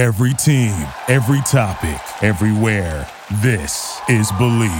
Every team, every topic, everywhere. This is Bleav.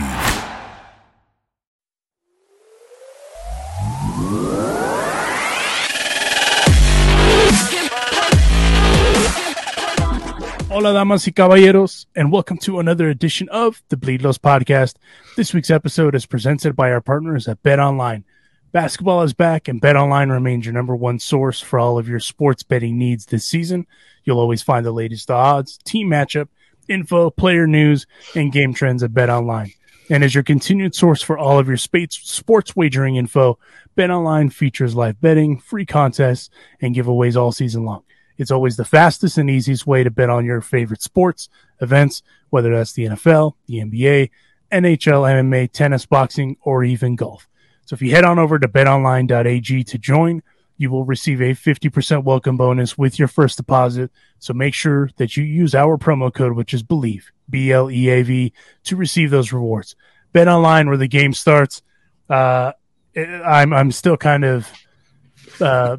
Hola, damas y caballeros, and welcome to another edition of the Bleav Los podcast. This week's episode is presented by our partners at Bet Online. Basketball is back, and Bet Online remains your number one source for all of your sports betting needs this season. You'll always find the latest odds, team matchup, info, player news, and game trends at Bet Online. And as your continued source for all of your sports wagering info, Bet Online features live betting, free contests, and giveaways all season long. It's always the fastest and easiest way to bet on your favorite sports, events, whether that's the NFL, the NBA, NHL, MMA, tennis, boxing, or even golf. So if you head on over to betonline.ag to join, you will receive a 50% welcome bonus with your first deposit. So make sure that you use our promo code, which is BELIEVE, B L E A V, to receive those rewards. Bet online where the game starts. Uh, I'm, I'm still kind of, uh,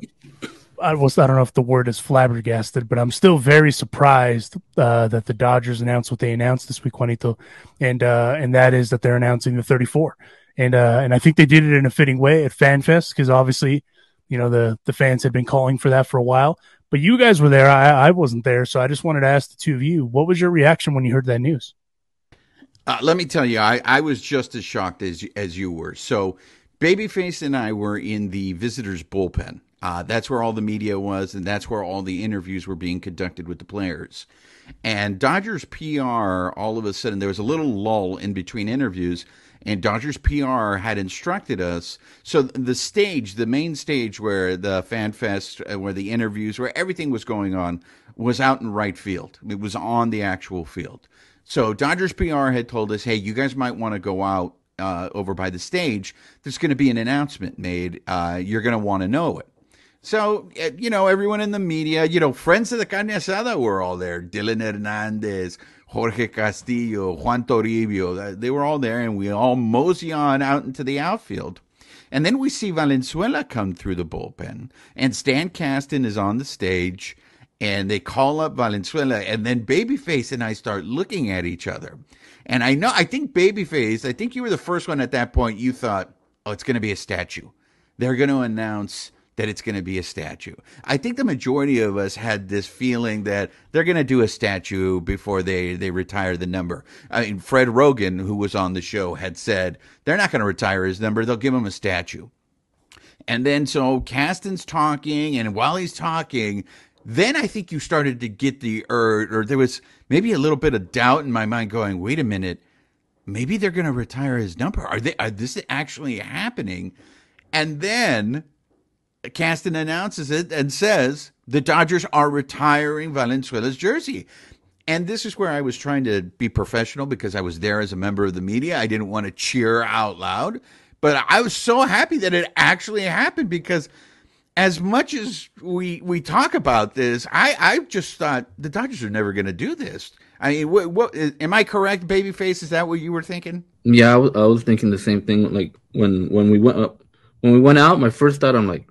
I was I don't know if the word is flabbergasted, but I'm still very surprised uh, that the Dodgers announced what they announced this week, Juanito, and uh, and that is that they're announcing the 34, and uh, and I think they did it in a fitting way at FanFest because obviously, you know the the fans had been calling for that for a while, but you guys were there, I, I wasn't there, so I just wanted to ask the two of you, what was your reaction when you heard that news? Uh, let me tell you, I, I was just as shocked as as you were. So, Babyface and I were in the visitors' bullpen uh, that's where all the media was, and that's where all the interviews were being conducted with the players. And Dodgers PR, all of a sudden, there was a little lull in between interviews, and Dodgers PR had instructed us. So the stage, the main stage where the fan fest, uh, where the interviews, where everything was going on, was out in right field. It was on the actual field. So Dodgers PR had told us, hey, you guys might want to go out uh, over by the stage. There's going to be an announcement made. Uh, you're going to want to know it. So, uh, you know, everyone in the media, you know, friends of the carne asada were all there. Dylan Hernandez, Jorge Castillo, Juan Toribio, they were all there, and we all mosey on out into the outfield. And then we see Valenzuela come through the bullpen, and Stan Kasten is on the stage, and they call up Valenzuela, and then Babyface and I start looking at each other. And I know, I think Babyface, I think you were the first one at that point, you thought, oh, it's going to be a statue. They're going to announce that it's going to be a statue. I think the majority of us had this feeling that they're going to do a statue before they, they retire the number. I mean, Fred Roggin, who was on the show, had said they're not going to retire his number, they'll give him a statue. And then so Kasten's talking, and while he's talking, then I think you started to get the or, or there was maybe a little bit of doubt in my mind going, wait a minute, maybe they're going to retire his number. Are they? Are this actually happening? And then Kasten announces it and says the Dodgers are retiring Valenzuela's jersey. And this is where I was trying to be professional because I was there as a member of the media. I didn't want to cheer out loud, but I was so happy that it actually happened because as much as we we talk about this, I I just thought the Dodgers are never going to do this. I mean, what, what am I correct, babyface? Is that what you were thinking? Yeah, I was, I was thinking the same thing. Like when when we went up, when we went out, my first thought, I'm like,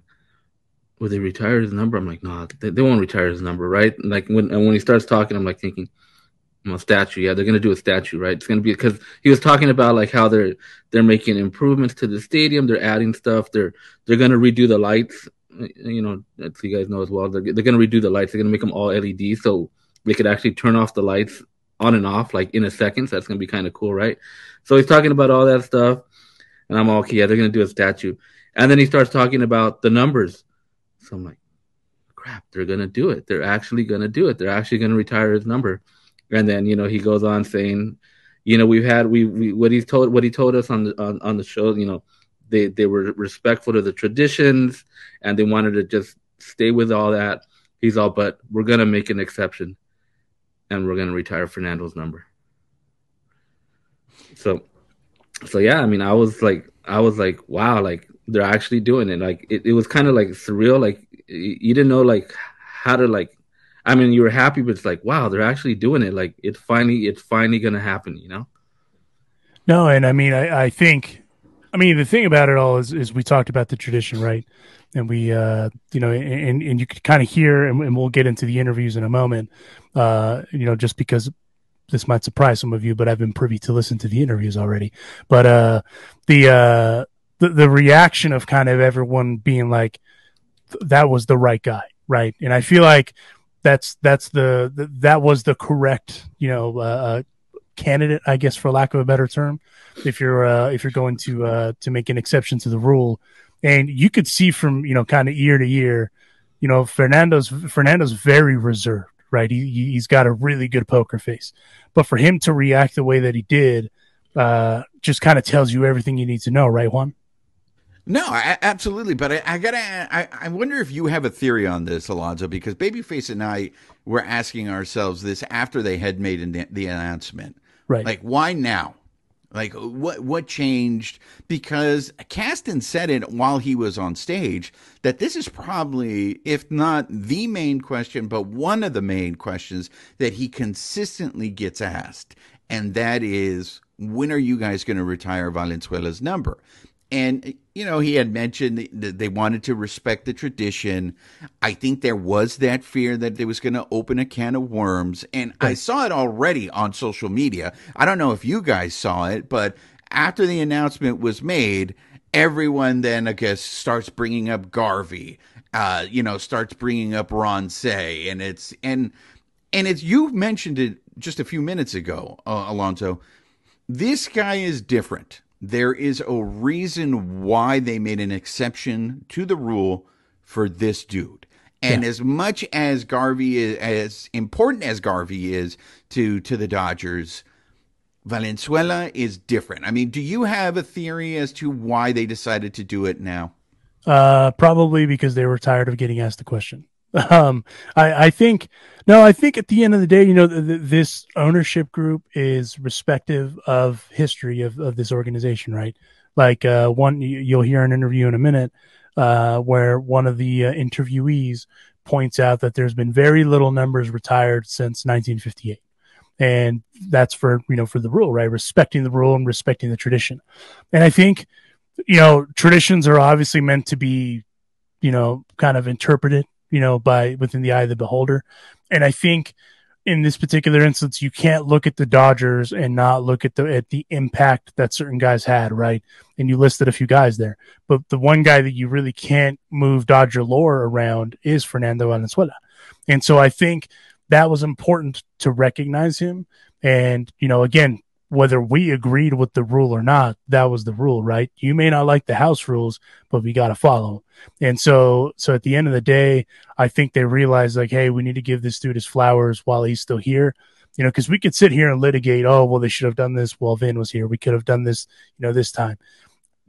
will they retire his number? I'm like, no, nah, they, they, won't retire his number, right? And like when and when he starts talking, I'm like thinking, statue, yeah, they're gonna do a statue, right? It's gonna be because he was talking about like how they're they're making improvements to the stadium, they're adding stuff, they're they're gonna redo the lights, you know, as you guys know as well, they're they're gonna redo the lights, they're gonna make them all LED, so they could actually turn off the lights on and off like in a second. So that's gonna be kind of cool, right? So he's talking about all that stuff, and I'm all okay. Yeah, they're gonna do a statue, and then he starts talking about the numbers so I'm like, crap, they're gonna do it. They're actually gonna do it. They're actually gonna retire his number. And then you know he goes on saying, you know, we've had we, we what he told what he told us on the on, on the show. You know, they they were respectful to the traditions and they wanted to just stay with all that. He's all, but we're gonna make an exception, and we're gonna retire Fernando's number. So, so yeah, I mean, I was like, I was like, wow, like they're actually doing it. Like it, it was kind of like surreal. Like you didn't know like how to like. I mean, you were happy, but it's like, wow, they're actually doing it. Like it's finally, it's finally gonna happen. You know? No, and I mean, I, I think, I mean, the thing about it all is, is we talked about the tradition, right? and we, uh, you know, and and you could kind of hear, and, and, we'll get into the interviews in a moment. Uh, you know, just because this might surprise some of you, but I've been privy to listen to the interviews already. But uh, the uh, the the reaction of kind of everyone being like, that was the right guy, right? And I feel like that's that's the, the that was the correct, you know, uh, uh candidate, I guess, for lack of a better term. If you're uh, if you're going to uh, to make an exception to the rule, and you could see from you know kind of year to year, you know, Fernando's Fernando's very reserved, right? He he's got a really good poker face, but for him to react the way that he did, uh, just kind of tells you everything you need to know, right, Juan? No, I, absolutely. But I, I gotta. I, I wonder if you have a theory on this, Alonso, because Babyface and I were asking ourselves this after they had made the announcement. Right. Like, why now? Like, what what changed? Because Kasten said it while he was on stage that this is probably, if not the main question, but one of the main questions that he consistently gets asked, and that is, when are you guys going to retire Valenzuela's number? And, you know, he had mentioned that they wanted to respect the tradition. I think there was that fear that it was going to open a can of worms. And. I saw it already on social media. I don't know if you guys saw it, but after the announcement was made, everyone then, I guess, starts bringing up Garvey, uh, you know, starts bringing up Ron Cey, And it's, and, and it's, you mentioned it just a few minutes ago, uh, Alonso. This guy is different there is a reason why they made an exception to the rule for this dude. And yeah. as much as Garvey is as important as Garvey is to to the Dodgers, Valenzuela is different. I mean, do you have a theory as to why they decided to do it now? Uh, probably because they were tired of getting asked the question. Um, I, I think no, I think at the end of the day, you know, this ownership group is respective of history of, of this organization, right? Like uh, one, you'll hear an interview in a minute uh, where one of the uh, interviewees points out that there's been very little numbers retired since 1958, and that's for you know for the rule, right? Respecting the rule and respecting the tradition, and I think you know traditions are obviously meant to be you know kind of interpreted you know, by within the eye of the beholder. And I think in this particular instance, you can't look at the Dodgers and not look at the at the impact that certain guys had, right? And you listed a few guys there, but the one guy that you really can't move Dodger lore around is Fernando Valenzuela, and so I think that was important to recognize him. And you know, again, whether we agreed with the rule or not, that was the rule, right? You may not like the house rules, but we got to follow. And so, so at the end of the day, I think they realized like, hey, we need to give this dude his flowers while he's still here. You know, because we could sit here and litigate, oh, well, they should have done this while Vin was here. We could have done this, you know, this time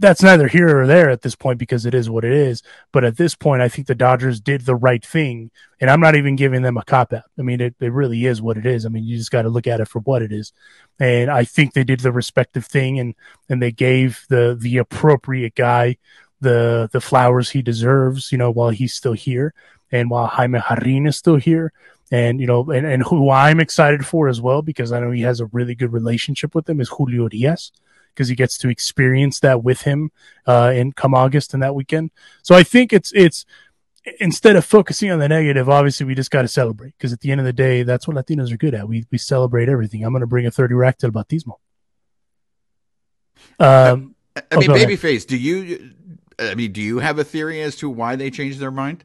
that's neither here or there at this point because it is what it is. But at this point, I think the Dodgers did the right thing. And I'm not even giving them a cop out. I mean, it, it really is what it is. I mean, you just got to look at it for what it is. And I think they did the respective thing and, and they gave the, the appropriate guy the, the flowers he deserves, you know, while he's still here and while Jaime Jarrin is still here. And, you know, and, and who I'm excited for as well, because I know he has a really good relationship with them is Julio Urias because he gets to experience that with him uh, in come August and that weekend. So I think it's it's instead of focusing on the negative, obviously we just got to celebrate because at the end of the day, that's what Latinos are good at. We we celebrate everything. I'm going to bring a 30 rack to El Bautismo. Um, I, I mean, oh, babyface, do you? I mean, do you have a theory as to why they changed their mind?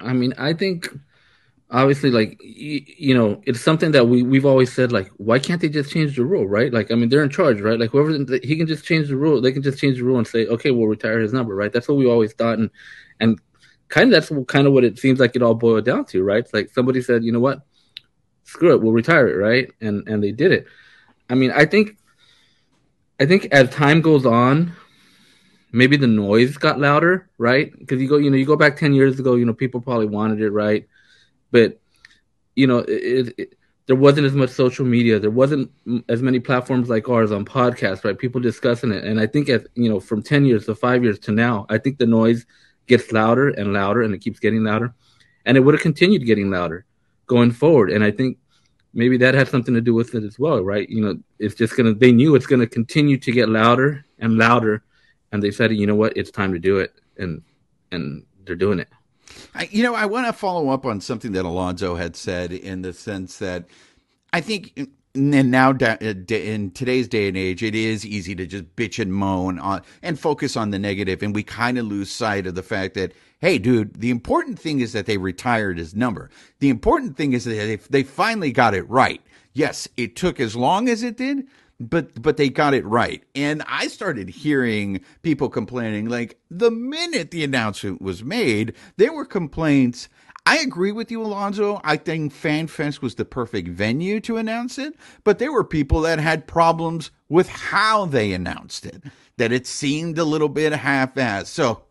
I mean, I think obviously like you, you, know it's something that we we've always said like why can't they just change the rule right? Like i mean they're in charge right? Like whoever he can just change the rule they can just change the rule and say okay we'll retire his number right? That's what we always thought and and kind of that's kind of what it seems like it all boiled down to right? It's like somebody said you know what? Screw it we'll retire it right? And and they did it. I mean i think i think as time goes on maybe the noise got louder right? Because you go you know you go back 10 years ago you know people probably wanted it right but you know, it, it, there wasn't as much social media. There wasn't as many platforms like ours on podcasts, right? People discussing it. And I think, as you know, from 10 years to five years to now, I think the noise gets louder and louder and it keeps getting louder. And it would have continued getting louder going forward. And I think maybe that has something to do with it as well, right? You know, it's just to, they knew it's to continue to get louder and louder and they said, you know what, it's time to do it, and and they're doing it. I, you know, I want to follow up on something that Alonso had said in the sense that I think and now uh, in today's day and age, it is easy to just bitch and moan on and focus on the negative, and we kind of lose sight of the fact that hey, dude, the important thing is that they retired his number. The important thing is that they, they finally got it right. Yes, it took as long as it did, but but they got it right. And I started hearing people complaining like the minute the announcement was made, there were complaints I agree with you, Alonso. I think FanFest was the perfect venue to announce it, but there were people that had problems with how they announced it, that it seemed a little bit half assed. So,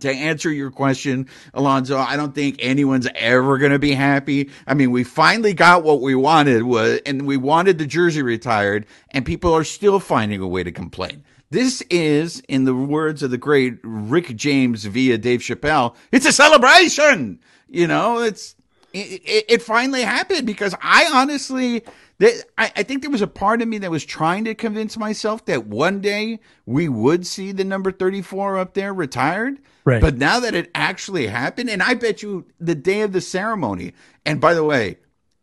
to answer your question, Alonso, I don't think anyone's ever going to be happy. I mean, we finally got what we wanted was, and we wanted the jersey retired, and people are still finding a way to complain. This is, in the words of the great Rick James via Dave Chappelle, it's a celebration. You know, it's it, it finally happened because I honestly, I, I think there was a part of me that was trying to convince myself that one day we would see the number 34 up there retired. Right. But now that it actually happened, and I bet you the day of the ceremony, and by the way,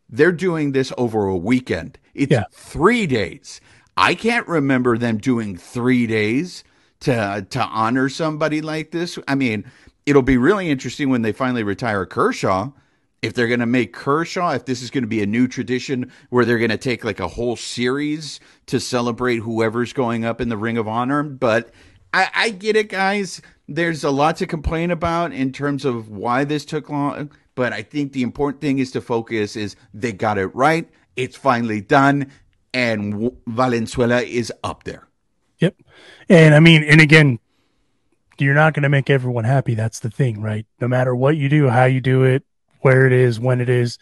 they're doing this over a weekend. It's yeah. three days. I can't remember them doing three days to to honor somebody like this. I mean, it'll be really interesting when they finally retire Kershaw. If they're going to make Kershaw, if this is going to be a new tradition where they're going to take like a whole series to celebrate whoever's going up in the Ring of Honor. But I, I get it, guys. There's a lot to complain about in terms of why this took long. But I think the important thing is to focus is they got it right. It's finally done. And Valenzuela is up there. Yep. And I mean, and again, you're not going to make everyone happy. That's the thing, right? No matter what you do, how you do it, where it is, when it is,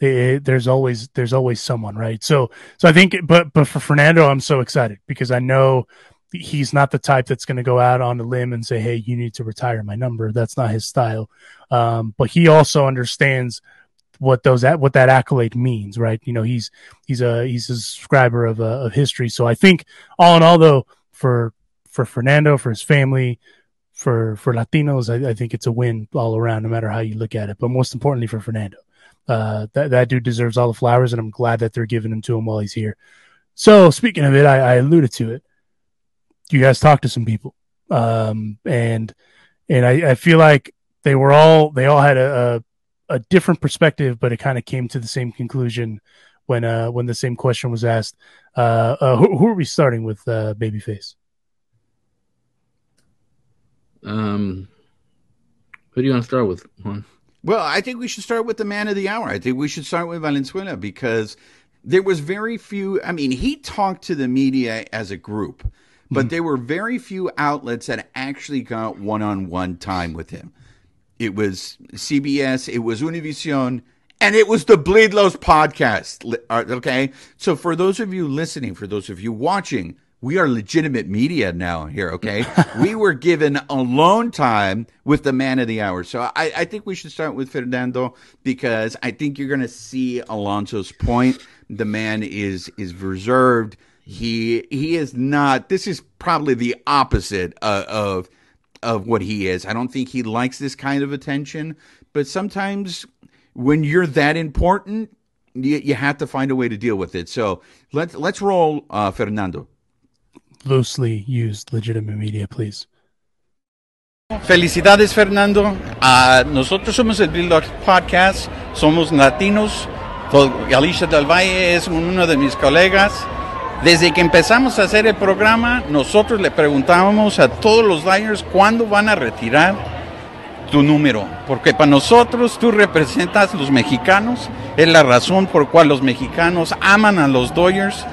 it, there's always there's always someone, right? So so I think, but but for Fernando, I'm so excited because I know he's not the type that's going to go out on a limb and say, "Hey, you need to retire my number." That's not his style. Um, but he also understands what those what that accolade means, right? You know, he's he's a he's a subscriber of uh, of history. So I think all in all, though, for for Fernando, for his family, for for Latinos, I, I, think it's a win all around, no matter how you look at it. But most importantly, for Fernando, uh, that that dude deserves all the flowers, and I'm glad that they're giving them to him while he's here. So speaking of it, I, I alluded to it. You guys talked to some people, um, and and I, I, feel like they were all they all had a a, a different perspective, but it kind of came to the same conclusion when uh when the same question was asked. Uh, uh who, who, are we starting with, uh, Babyface? Um, who do you want to start with, Juan? Well, I think we should start with the man of the hour. I think we should start with Valenzuela because there was very few. I mean, he talked to the media as a group, but mm-hmm. there were very few outlets that actually got one-on-one time with him. It was CBS, it was Univision, and it was the Bleav Los podcast. Uh, okay, so for those of you listening, for those of you watching, we are legitimate media now here, okay? we were given alone time with the man of the hour. So I, I think we should start with Fernando because I think you're going to see Alonso's point. The man is is reserved. He he is not. This is probably the opposite of, of of what he is. I don't think he likes this kind of attention. But sometimes when you're that important, you, you have to find a way to deal with it. So let's let's roll, uh, Fernando loosely used legitimate media, please. Felicidades, Fernando. Uh, nosotros somos el Build Podcast, somos latinos. Alicia del Valle es uno de mis colegas. Desde que empezamos a hacer el programa, nosotros le preguntábamos a todos los Dyers cuándo van a retirar tu número, porque para nosotros tú representas a los mexicanos, es la razón por cual los mexicanos aman a los Dodgers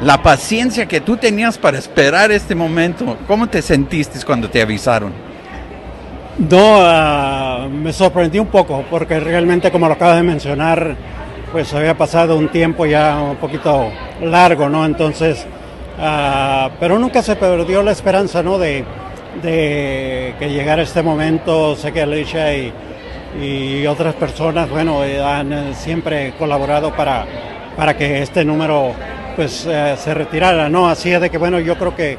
la paciencia que tú tenías para esperar este momento. ¿Cómo te sentiste cuando te avisaron? No, uh, me sorprendí un poco porque realmente como lo acabas de mencionar, pues había pasado un tiempo ya un poquito largo, ¿no? Entonces, uh, pero nunca se perdió la esperanza, ¿no? De, que llegara este momento. Sé que Alicia y, y otras personas, bueno, han siempre colaborado para, para que este número pues eh, se retirara, ¿no? Así es de que, bueno, yo creo que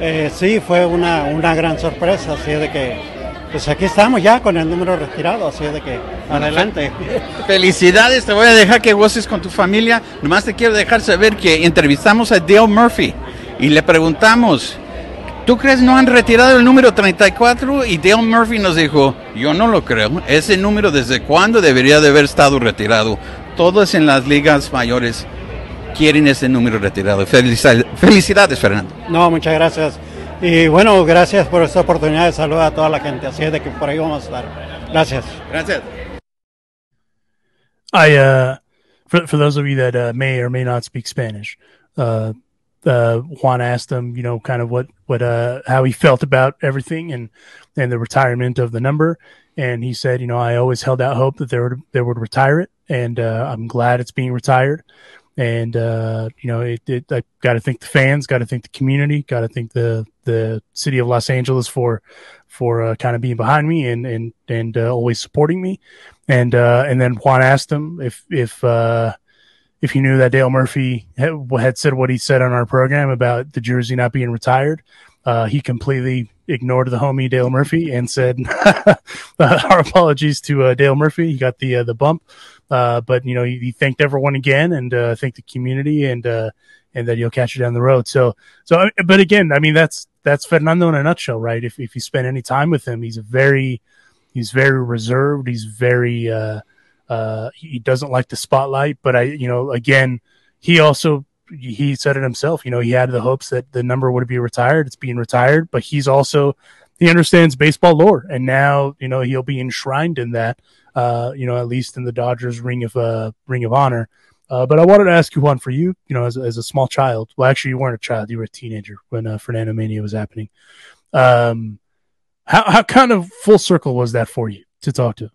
eh, sí, fue una, una gran sorpresa, así de que, pues aquí estamos ya con el número retirado, así de que, adelante. Felicidades, te voy a dejar que goces con tu familia. Nomás te quiero dejar saber que entrevistamos a Dale Murphy y le preguntamos, ¿tú crees no han retirado el número 34? Y Dale Murphy nos dijo, yo no lo creo. Ese número desde cuándo debería de haber estado retirado. Todos en las ligas mayores quieren ese número retirado. Felicidades, felicidades Fernando. No, muchas gracias. Y bueno, gracias por esta oportunidad de saludar a toda la gente, así es de que por ahí vamos a estar. Gracias. Gracias. I uh for for those of you that uh, may or may not speak Spanish, uh, uh, Juan asked him, you know, kind of what what uh how he felt about everything and and the retirement of the number, and he said, you know, I always held out hope that they would they would retire it, and uh, I'm glad it's being retired. And uh, you know, it, it I got to thank the fans, got to thank the community, got to thank the the city of Los Angeles for for uh, kind of being behind me and and and uh, always supporting me. And uh, and then Juan asked him if if uh, if he knew that Dale Murphy had, had said what he said on our program about the jersey not being retired. Uh, he completely ignored the homie Dale Murphy and said, "Our apologies to Dale Murphy. He got the the bump, uh, but you know he, thanked everyone again and uh, thanked the community and uh, and that you'll catch you down the road." So so, but again, I mean that's that's Fernando in a nutshell, right? If if you spend any time with him, he's a very he's very reserved. He's very uh, uh, he doesn't like the spotlight. But I, you know, again, he also he said it himself. You know, he had the hopes that the number would be retired. It's being retired, but he's also he understands baseball lore, and now you know he'll be enshrined in that. Uh, you know, at least in the Dodgers ring of uh, ring of honor. Uh, but I wanted to ask you one for you. You know, as as a small child. Well, actually, you weren't a child; you were a teenager when uh, Fernando Mania was happening. Um, how how kind of full circle was that for you to talk to?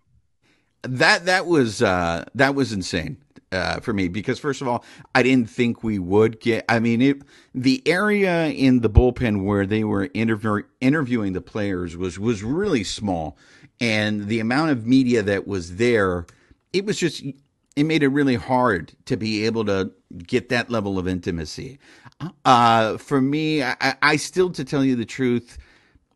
That that was uh, that was insane uh, for me because first of all, I didn't think we would get. I mean, it, the area in the bullpen where they were interview, interviewing the players was was really small, and the amount of media that was there, it was just it made it really hard to be able to get that level of intimacy. Uh, for me, I, I still, to tell you the truth,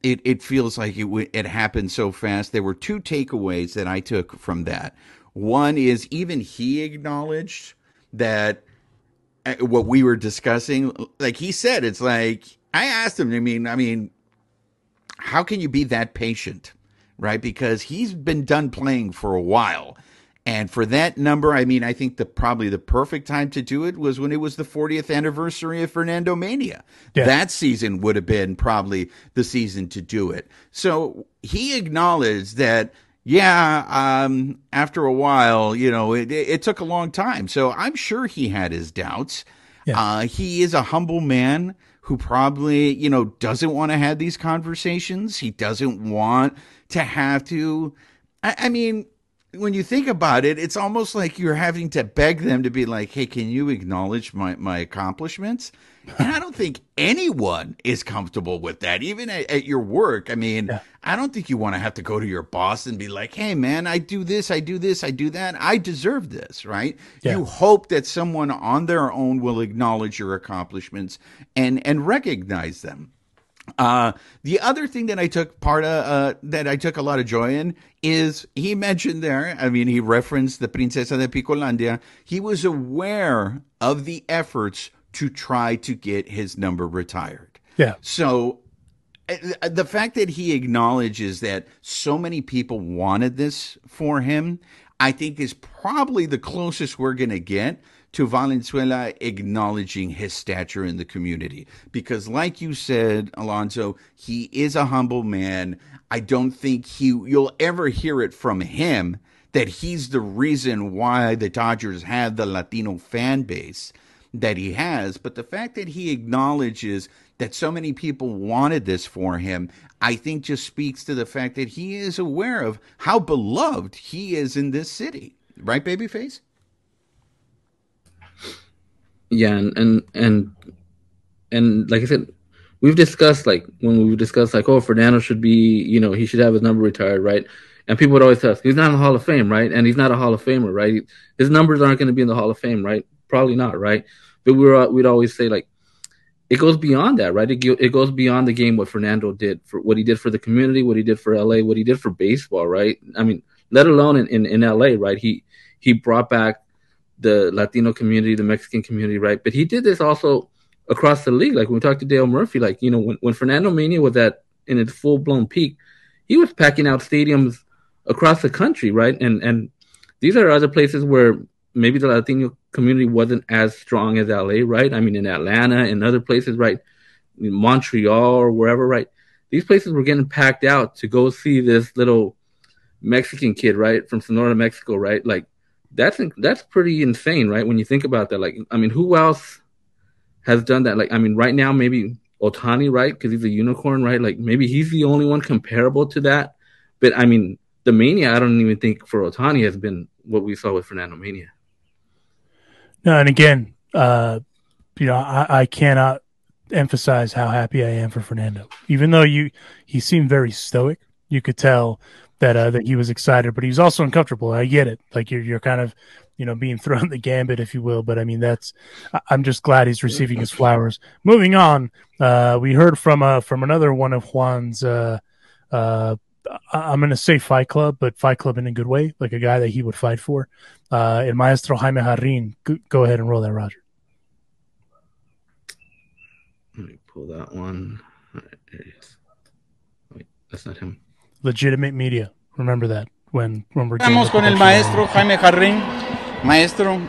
it, it feels like it it happened so fast. There were two takeaways that I took from that. One is even he acknowledged that uh, what we were discussing, like he said, it's like I asked him. I mean, I mean, how can you be that patient, right? Because he's been done playing for a while. And for that number, I mean, I think the probably the perfect time to do it was when it was the 40th anniversary of Fernando Mania. Yeah. That season would have been probably the season to do it. So he acknowledged that, yeah, um, after a while, you know, it, it, took a long time. So I'm sure he had his doubts. Yeah. Uh, he is a humble man who probably, you know, doesn't want to have these conversations. He doesn't want to have to. I, I mean, when you think about it, it's almost like you're having to beg them to be like, "Hey, can you acknowledge my my accomplishments?" And I don't think anyone is comfortable with that, even at, at your work. I mean, Yeah. I don't think you want to have to go to your boss and be like, "Hey, man, I do this, I do this, I do that. I deserve this." Right? Yeah. You hope that someone on their own will acknowledge your accomplishments and and recognize them. Uh, the other thing that I took part of, uh, that I took a lot of joy in is he mentioned there, I mean, he referenced the Princesa de Picolandia. He was aware of the efforts to try to get his number retired. Yeah. So uh, the fact that he acknowledges that so many people wanted this for him, I think is probably the closest we're going to get to Valenzuela acknowledging his stature in the community. Because, like you said, Alonso, he is a humble man. I don't think he you'll ever hear it from him that he's the reason why the Dodgers have the Latino fan base that he has, but the fact that he acknowledges that so many people wanted this for him, I think just speaks to the fact that he is aware of how beloved he is in this city. Right, babyface? Yeah, and and and and like I said, we've discussed like when we discussed like, oh, Fernando should be, you know, he should have his number retired, right? And people would always ask, he's not in the Hall of Fame, right? And he's not a Hall of Famer, right? His numbers aren't going to be in the Hall of Fame, right? Probably not, right? But we were we'd always say like, it goes beyond that, right? It, it goes beyond the game what Fernando did for what he did for the community, what he did for LA, what he did for baseball, right? I mean, let alone in, in, in LA, right? He he brought back the Latino community, the Mexican community, right? But he did this also across the league. Like when we talked to Dale Murphy, like, you know, when, when Fernando Mania was at in its full blown peak, he was packing out stadiums across the country, right? And and these are other places where maybe the Latino community wasn't as strong as LA, right? I mean, in Atlanta and other places, right? In Montreal or wherever, right? These places were getting packed out to go see this little Mexican kid, right, from Sonora, Mexico, right? Like that's that's pretty insane, right? When you think about that, like, I mean, who else has done that? Like, I mean, right now maybe Ohtani, right, because he's a unicorn, right? Like maybe he's the only one comparable to that. But I mean, the mania, I don't even think for Ohtani has been what we saw with Fernando Mania. No, and again, uh, you know, I, I cannot emphasize how happy I am for Fernando. Even though you he seemed very stoic, you could tell that uh, that he was excited, but he was also uncomfortable. I get it. Like you're you're kind of you know being thrown the gambit, if you will. But I mean, that's I'm just glad he's receiving his flowers. Moving on, uh, we heard from uh from another one of Juan's. Uh, uh, I'm going to say Fight Club, but Fight Club in a good way, like a guy that he would fight for. Uh, El Maestro Jaime Jarrin. Go ahead and roll that, Roger. Let me pull that one. Wait, that's not him. Legitimate media. Remember that when when we're. Estamos con el maestro Jaime Jarrín. Maestro,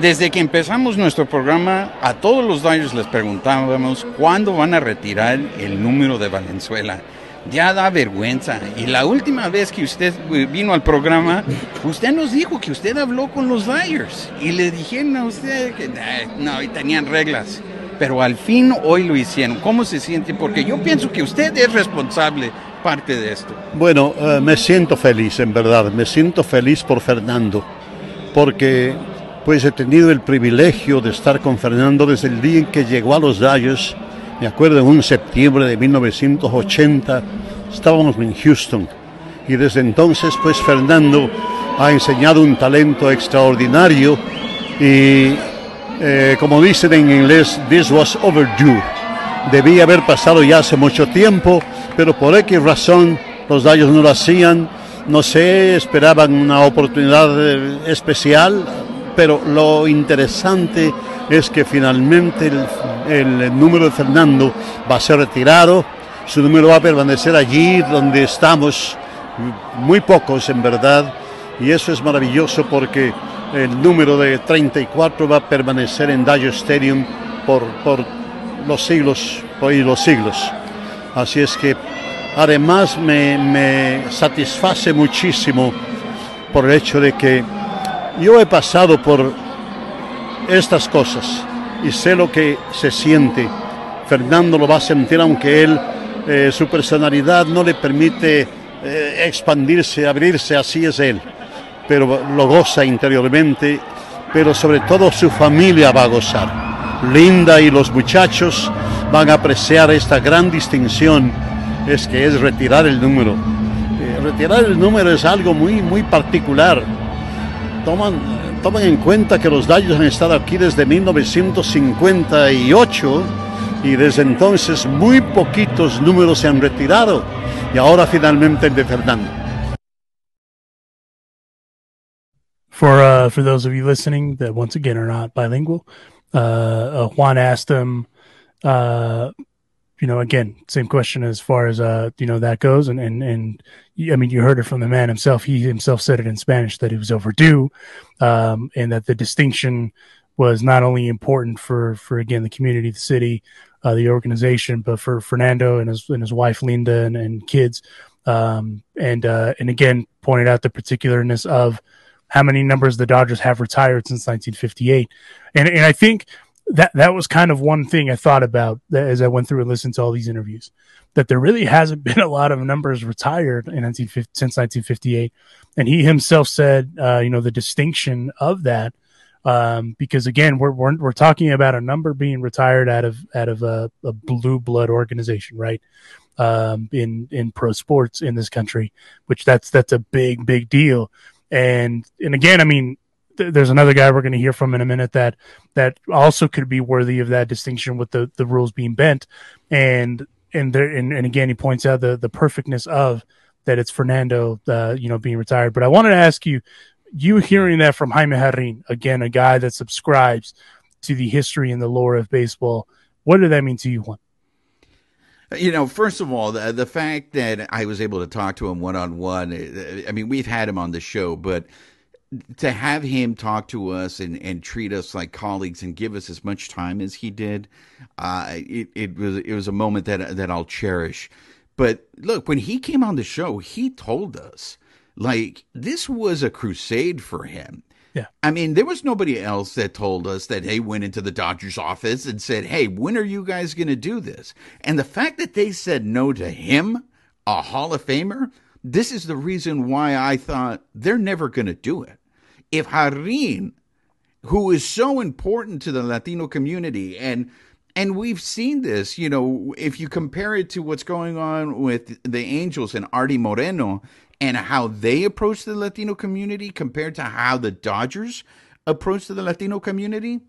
desde que empezamos nuestro programa, a todos los Dodgers les preguntábamos cuándo van a retirar el número de Valenzuela ya da vergüenza. Y la última vez que usted vino al programa, usted nos dijo que usted habló con los Dyers y le dijeron a usted que no, y tenían reglas. Pero al fin hoy lo hicieron. ¿Cómo se siente? Porque yo pienso que usted es responsable parte de esto. Bueno, eh, me siento feliz, en verdad. Me siento feliz por Fernando. Porque pues he tenido el privilegio de estar con Fernando desde el día en que llegó a los Dyers me acuerdo en un septiembre de 1980 estábamos en Houston y desde entonces pues Fernando ha enseñado un talento extraordinario y eh, como dicen en inglés, this was overdue. Debía haber pasado ya hace mucho tiempo, pero por X razón los Dallos no lo hacían. No sé, esperaban una oportunidad eh, especial, pero lo interesante es que finalmente el, número de Fernando va a ser retirado, su número va a permanecer allí donde estamos, muy pocos en verdad, y eso es maravilloso porque el número de 34 va a permanecer en Dodger Stadium por, por los siglos, por los siglos. Así es que además me satisface muchísimo por el hecho de que yo he pasado por estas cosas y sé lo que se siente. Fernando lo va a sentir aunque él, eh, su personalidad no le permite eh, expandirse, abrirse, así es él, pero lo goza interiormente, pero sobre todo su familia va a gozar. Linda y los muchachos van a apreciar esta gran distinción, es que es retirar el número. Eh, retirar el número es algo muy, muy particular. Toman, tomen en cuenta que los Dodgers han estado aquí desde 1958 y desde entonces muy poquitos números se han retirado y ahora finalmente el de Fernando. For uh, for those of you listening that once again are not bilingual, uh, uh, Juan asked him you know, again, same question as far as uh, you know that goes, and and and I mean, you heard it from the man himself. He himself said it in Spanish that it was overdue, um, and that the distinction was not only important for for again the community, the city, uh, the organization, but for Fernando and his and his wife Linda and, and kids, um, and uh, and again pointed out the particularness of how many numbers the Dodgers have retired since 1958, and and I think that that was kind of one thing I thought about as I went through and listened to all these interviews. That there really hasn't been a lot of numbers retired in 1950, since 1958, and he himself said, uh, you know, the distinction of that, um, because again, we're, we're we're talking about a number being retired out of out of a, a blue blood organization, right? Um, in in pro sports in this country, which that's that's a big big deal, and and again, I mean, th- there's another guy we're going to hear from in a minute that that also could be worthy of that distinction with the the rules being bent, and and there and, and again he points out the the perfectness of that it's Fernando, uh, you know, being retired. But I wanted to ask you, you hearing that from Jaime Jarrin, again, a guy that subscribes to the history and the lore of baseball, what did that mean to you, Juan? You know, first of all, the, the fact that I was able to talk to him one on one, I mean, we've had him on the show, but to have him talk to us and, and treat us like colleagues and give us as much time as he did, uh, it, it was it was a moment that that I'll cherish. But look, when he came on the show, he told us like this was a crusade for him. Yeah. I mean, there was nobody else that told us that they went into the Dodgers office and said, Hey, when are you guys going to do this? And the fact that they said no to him, a Hall of Famer, this is the reason why I thought they're never going to do it. If Jarrin, who is so important to the Latino community and and we've seen this, you know, if you compare it to what's going on with the Angels and Arte Moreno and how they approach the Latino community compared to how the Dodgers approach the Latino community,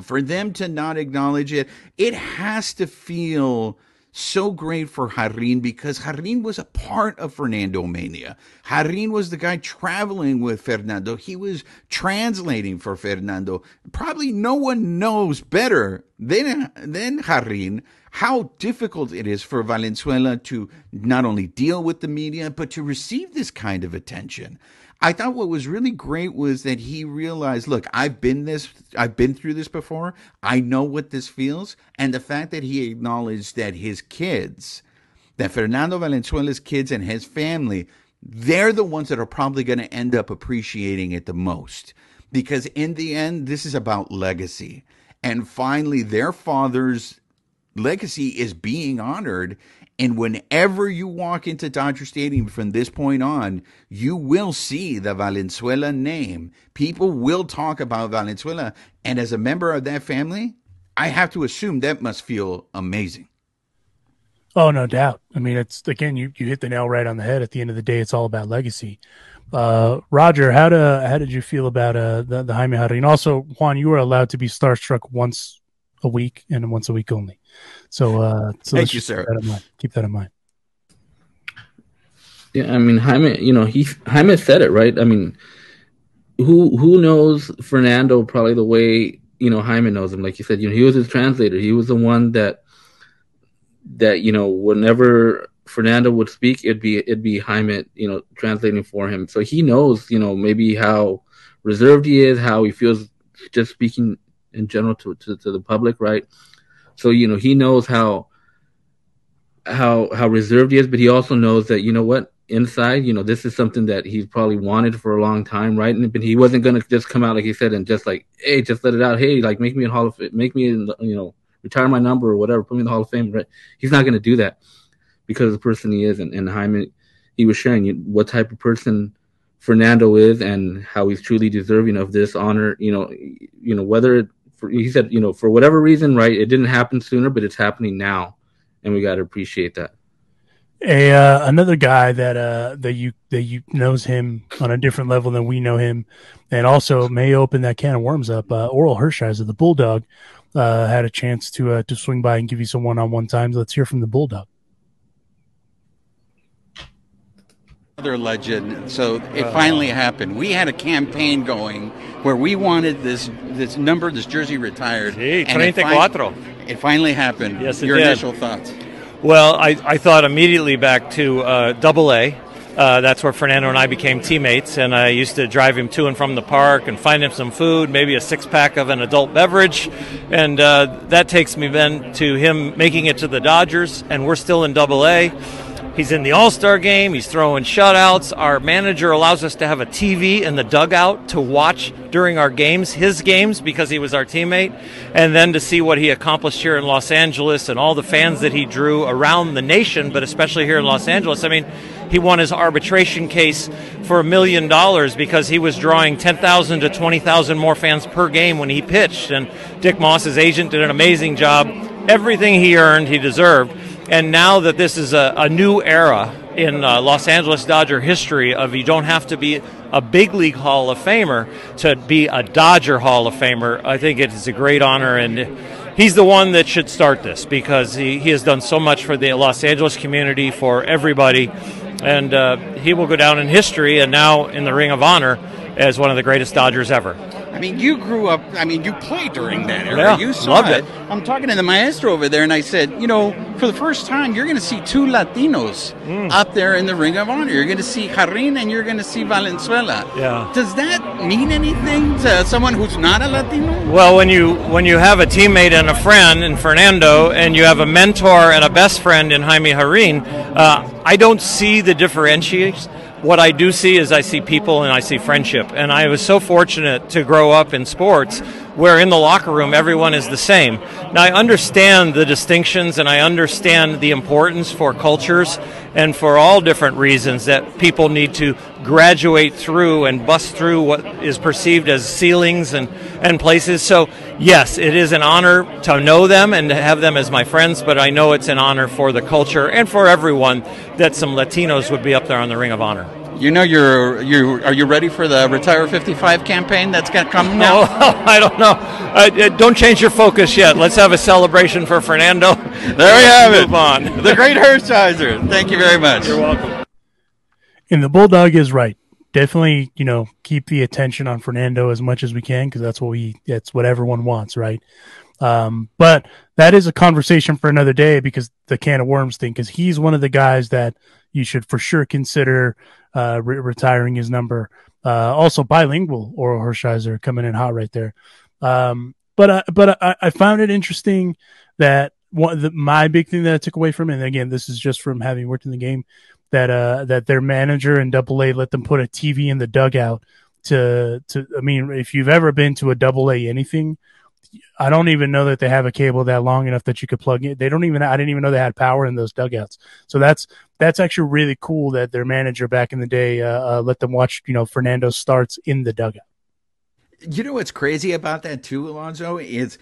for them to not acknowledge it, it has to feel so great for Jarrin because Jarrin was a part of Fernando Mania. Jarrin was the guy traveling with Fernando. He was translating for Fernando. Probably no one knows better than, than Jarrin how difficult it is for Valenzuela to not only deal with the media, but to receive this kind of attention. I thought what was really great was that he realized, look, I've been this, I've been through this before. I know what this feels. And the fact that he acknowledged that his kids, that Fernando Valenzuela's kids and his family, they're the ones that are probably going to end up appreciating it the most. Because in the end, this is about legacy. And finally, their father's legacy is being honored and whenever you walk into Dodger Stadium from this point on, you will see the Valenzuela name. People will talk about Valenzuela. And as a member of that family, I have to assume that must feel amazing. Oh, no doubt. I mean, it's again, you, you hit the nail right on the head. At the end of the day, it's all about legacy. Uh, Roger, how to, how did you feel about uh, the, the Jaime Jarrin? Also, Juan, you were allowed to be starstruck once a week and once a week only. So, uh, so thank you, sir. Keep that, keep that in mind. Yeah, I mean, Jaime, you know, he Jaime said it right. I mean, who who knows Fernando probably the way you know Jaime knows him. Like you said, you know, he was his translator. He was the one that that you know whenever Fernando would speak, it'd be it'd be Jaime, you know, translating for him. So he knows, you know, maybe how reserved he is, how he feels just speaking in general to to, to the public, right? So you know he knows how how how reserved he is, but he also knows that you know what inside, you know, this is something that he's probably wanted for a long time, right? And but he wasn't gonna just come out like he said and just like, hey, just let it out. Hey, like make me in Hall of make me in, you know retire my number or whatever, put me in the Hall of Fame. Right? He's not gonna do that because of the person he is. And, and Jaime, he was sharing what type of person Fernando is and how he's truly deserving of this honor. You know, you know whether for, he said, you know, for whatever reason, right, it didn't happen sooner, but it's happening now, and we got to appreciate that. A uh, another guy that uh that you that you knows him on a different level than we know him, and also may open that can of worms up. Uh, Orel Hershiser, the Bulldog, uh, had a chance to uh, to swing by and give you some one on one times. Let's hear from the Bulldog. Another legend. So it finally happened. We had a campaign going where we wanted this this number, this jersey retired. Sí, and it, 34. fin- it finally happened. Yes, it Your did. initial thoughts? Well, I, I thought immediately back to uh, Double A. Uh, that's where Fernando and I became teammates, and I used to drive him to and from the park and find him some food, maybe a six pack of an adult beverage, and uh, that takes me then to him making it to the Dodgers, and we're still in Double A. He's in the All Star game. He's throwing shutouts. Our manager allows us to have a TV in the dugout to watch during our games, his games, because he was our teammate, and then to see what he accomplished here in Los Angeles and all the fans that he drew around the nation, but especially here in Los Angeles. I mean, he won his arbitration case for a million dollars because he was drawing 10,000 to 20,000 more fans per game when he pitched. And Dick Moss's agent did an amazing job. Everything he earned, he deserved. And now that this is a, a new era in uh, Los Angeles Dodger history of you don't have to be a big league Hall of Famer to be a Dodger Hall of Famer, I think it is a great honor and he's the one that should start this because he, he has done so much for the Los Angeles community, for everybody, and uh, he will go down in history and now in the Ring of Honor as one of the greatest Dodgers ever. I mean, you grew up. I mean, you played during that era. Yeah, you saw loved it. I'm talking to the maestro over there, and I said, you know, for the first time, you're going to see two Latinos Mm. up there in the Ring of Honor. You're going to see Jarrin and you're going to see Valenzuela. Yeah. Does that mean anything to someone who's not a Latino? Well, when you when you have a teammate and a friend in Fernando, and you have a mentor and a best friend in Jaime Jarrin, uh, I don't see the differentiates. What I do see is I see people and I see friendship. And I was so fortunate to grow up in sports where in the locker room everyone is the same. Now I understand the distinctions and I understand the importance for cultures and for all different reasons that people need to graduate through and bust through what is perceived as ceilings and, and places. So, yes, it is an honor to know them and to have them as my friends, but I know it's an honor for the culture and for everyone that some Latinos would be up there on the Ring of Honor. You know, you're you are you ready for the Retire 55 campaign that's going to come now? No, I don't know. Uh, uh, don't change your focus yet. Let's have a celebration for Fernando. There we have it. Move on. The great Hershiser. Thank you very much. You're welcome. And the Bulldog is right. Definitely, you know, keep the attention on Fernando as much as we can because that's what we, that's what everyone wants, right? Um, but that is a conversation for another day because the can of worms thing, because he's one of the guys that you should for sure consider uh, re- retiring his number. Uh, also bilingual Orel Hershiser coming in hot right there. Um, but uh, but I, I found it interesting that one the, my big thing that I took away from it, and again, this is just from having worked in the game, that uh that their manager in Double A let them put a TV in the dugout to to. I mean, if you've ever been to a Double A anything, I don't even know that they have a cable that long enough that you could plug in. They don't even. I didn't even know they had power in those dugouts. So that's that's actually really cool that their manager back in the day uh, uh, let them watch you know Fernando starts in the dugout. You know what's crazy about that too, Alonso is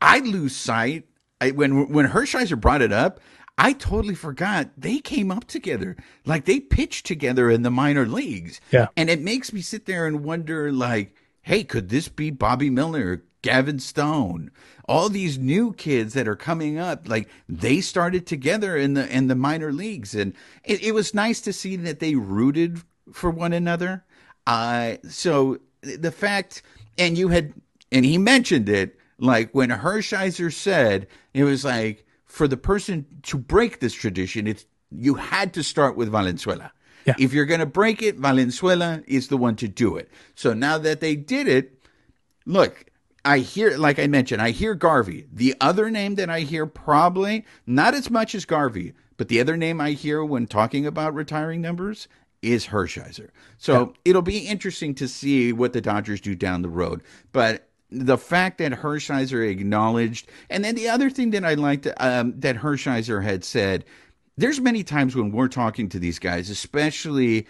I lose sight I, when when Hershiser brought it up. I totally forgot they came up together, like they pitched together in the minor leagues. Yeah. and it makes me sit there and wonder, like, hey, could this be Bobby Miller, Gavin Stone, all these new kids that are coming up? Like they started together in the in the minor leagues, and it, it was nice to see that they rooted for one another. Uh, so the fact, and you had, and he mentioned it, like when Hershiser said, it was like for the person to break this tradition, it's you had to start with Valenzuela. Yeah. If you're going to break it, Valenzuela is the one to do it. So now that they did it, look, I hear, like I mentioned, I hear Garvey. The other name that I hear probably not as much as Garvey, but the other name I hear when talking about retiring numbers is Hershiser. So it'll be interesting to see what the Dodgers do down the road. But the fact that Hershiser acknowledged, and then the other thing that I liked um, that Hershiser had said, there's many times when we're talking to these guys, especially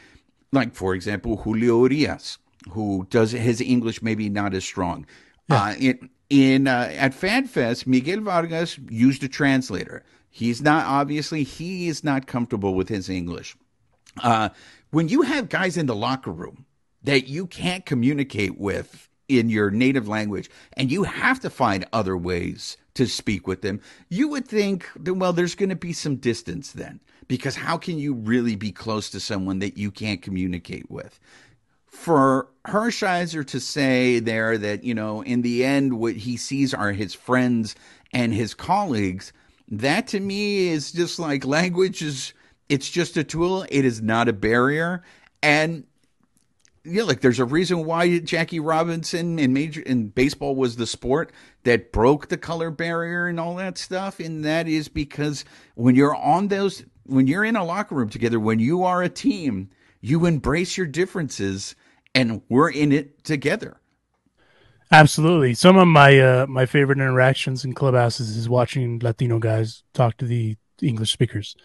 like for example Julio Urias, who does his English maybe not as strong. Uh, in in uh, at FanFest, Miguel Vargas used a translator. He's not obviously he is not comfortable with his English. Uh, when you have guys in the locker room that you can't communicate with in your native language and you have to find other ways to speak with them, you would think that, well, there's going to be some distance then. Because how can you really be close to someone that you can't communicate with? For Hershiser to say there that, you know, in the end, what he sees are his friends and his colleagues, that to me is just like language is it's just a tool. It is not a barrier. And yeah, like there's a reason why Jackie Robinson in major in baseball was the sport that broke the color barrier and all that stuff. And that is because when you're on those when you're in a locker room together, when you are a team, you embrace your differences and we're in it together. Absolutely. Some of my uh, my favorite interactions in clubhouses is watching Latino guys talk to the English speakers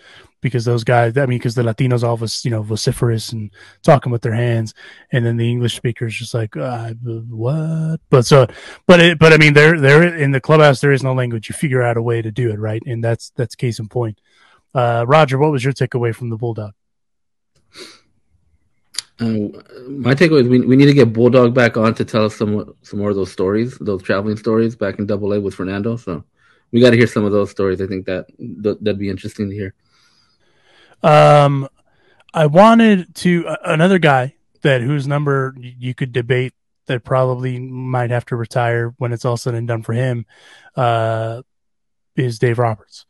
because those guys, I mean, because the Latinos all was, you know, vociferous and talking with their hands. And then the English speakers just like, uh, what? But so, but it, but I mean, there, there in the clubhouse, there is no language. You figure out a way to do it. Right. And that's, that's case in point. Uh, Roger, what was your takeaway from the Bulldog? Uh, my takeaway is we, we need to get Bulldog back on to tell us some some more of those stories, those traveling stories back in Double A with Fernando. So we got to hear some of those stories. I think that that'd be interesting to hear. Um, I wanted to uh, another guy that whose number you could debate that probably might have to retire when it's all said and done for him. Uh, is Dave Roberts,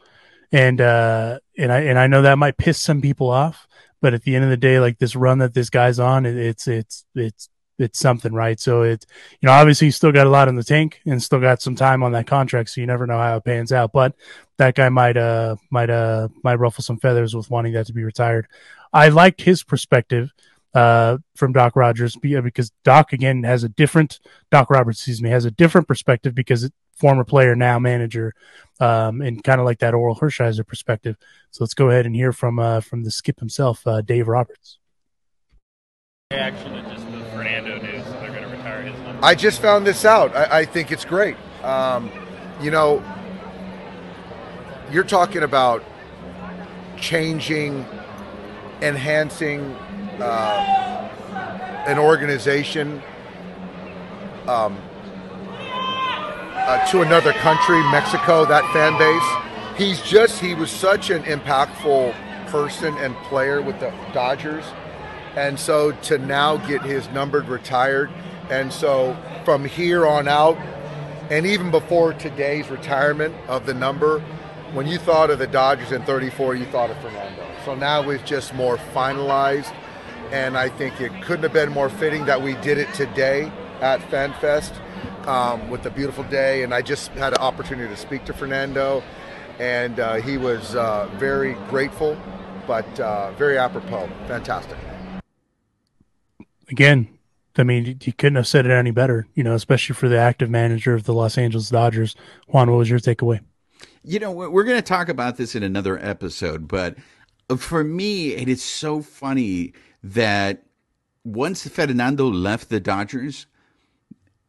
and uh, and I and I know that might piss some people off but at the end of the day, like this run that this guy's on, it, it's it's it's it's something, right? So it's you know obviously he's still got a lot in the tank and still got some time on that contract, so you never know how it pans out. But that guy might uh might uh might ruffle some feathers with wanting that to be retired. I liked his perspective uh, from Doc Rogers because Doc again has a different Doc Roberts, excuse me, has a different perspective because it, former player now manager, um, and kind of like that Orel Hershiser perspective. So let's go ahead and hear from uh, from the skip himself, uh, Dave Roberts. Reaction to just the Fernando news that they're going to retire his number. I just found this out. I, I think it's great. Um, you know, you're talking about changing, enhancing uh, an organization um, uh, to another country, Mexico, that fan base. He's just, he was such an impactful person and player with the Dodgers. And so to now get his numbered retired. And so from here on out, and even before today's retirement of the number, when you thought of the Dodgers in 34, you thought of Fernando. So now it's just more finalized and I think it couldn't have been more fitting that we did it today at FanFest um, with a beautiful day. And I just had an opportunity to speak to Fernando, and uh, he was uh, very grateful, but uh, very apropos. Fantastic. Again, I mean, you couldn't have said it any better, you know, especially for the active manager of the Los Angeles Dodgers. Juan, what was your takeaway? You know, we're going to talk about this in another episode, but for me, it is so funny that once Fernando left the Dodgers,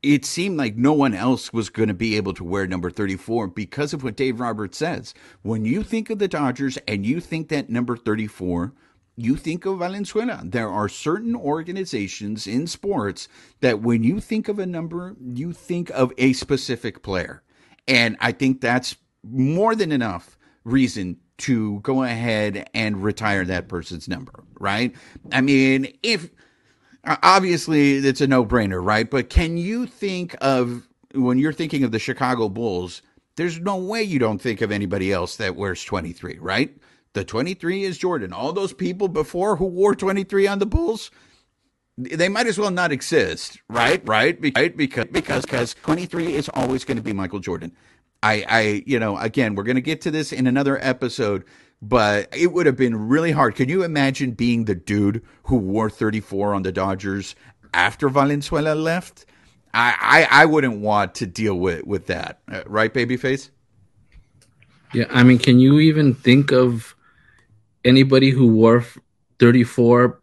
it seemed like no one else was going to be able to wear number 34 because of what Dave Roberts says. When you think of the Dodgers and you think that number 34, you think of Valenzuela. There are certain organizations in sports that when you think of a number, you think of a specific player. And I think that's more than enough reason to go ahead and retire that person's number, right? I mean, if uh, obviously it's a no brainer, right? But can you think of when you're thinking of the Chicago Bulls, there's no way you don't think of anybody else that wears 23, right? The 23 is Jordan. All those people before who wore 23 on the Bulls, they might as well not exist, right? Right? Right? Because because because 23 is always going to be Michael Jordan. I, I, you know, again, we're going to get to this in another episode, but it would have been really hard. Can you imagine being the dude who wore 34 on the Dodgers after Valenzuela left? I, I, I wouldn't want to deal with, with that. Uh, right, babyface? Yeah. I mean, can you even think of anybody who wore 34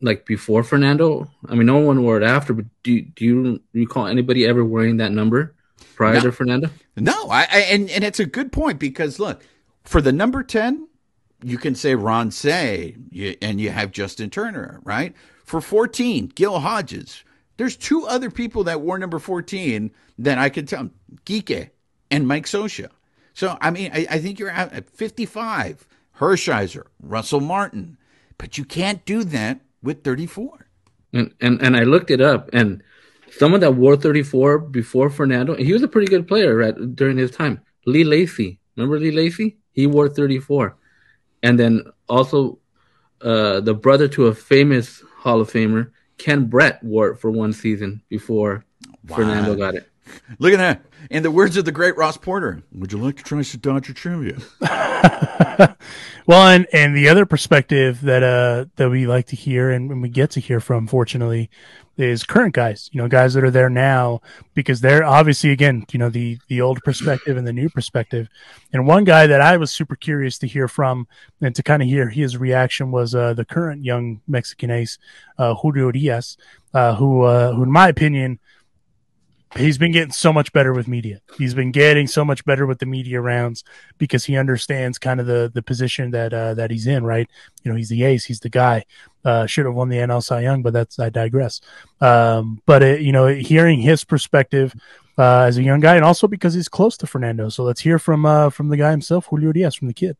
like before Fernando? I mean, no one wore it after, but do, do you recall anybody ever wearing that number? Prior no, to Fernando? No, I, I, and and it's a good point because look, for the number ten, you can say Ron Cey, and you have Justin Turner, right? For fourteen, Gil Hodges. There's two other people that wore number fourteen that I could tell, Kike and Mike Scioscia. So I mean, I, I think you're at 55. Hershiser, Russell Martin, but you can't do that with 34. And and and I looked it up, and someone that wore 34 before Fernando, and he was a pretty good player right, during his time. Lee Lacy, remember Lee Lacy? He wore 34, and then also uh, the brother to a famous Hall of Famer, Ken Brett, wore it for one season before wow. Fernando got it. Look at that. In the words of the great Ross Porter, would you like to try some Dodger trivia? well, and, and the other perspective that uh that we like to hear and, and we get to hear from, fortunately, is current guys, you know, guys that are there now because they're obviously again, you know, the the old perspective and the new perspective. And one guy that I was super curious to hear from and to kind of hear his reaction was uh, the current young Mexican ace, uh, Julio Urias, uh, who uh, who in my opinion he's been getting so much better with media. He's been getting so much better with the media rounds because he understands kind of the the position that uh, that he's in. Right, you know, he's the ace, he's the guy. Uh, should have won the NL Cy Young, but that's I digress. Um, but it, you know, hearing his perspective uh, as a young guy, and also because he's close to Fernando. So let's hear from uh, from the guy himself, Julio Urias, from the kid.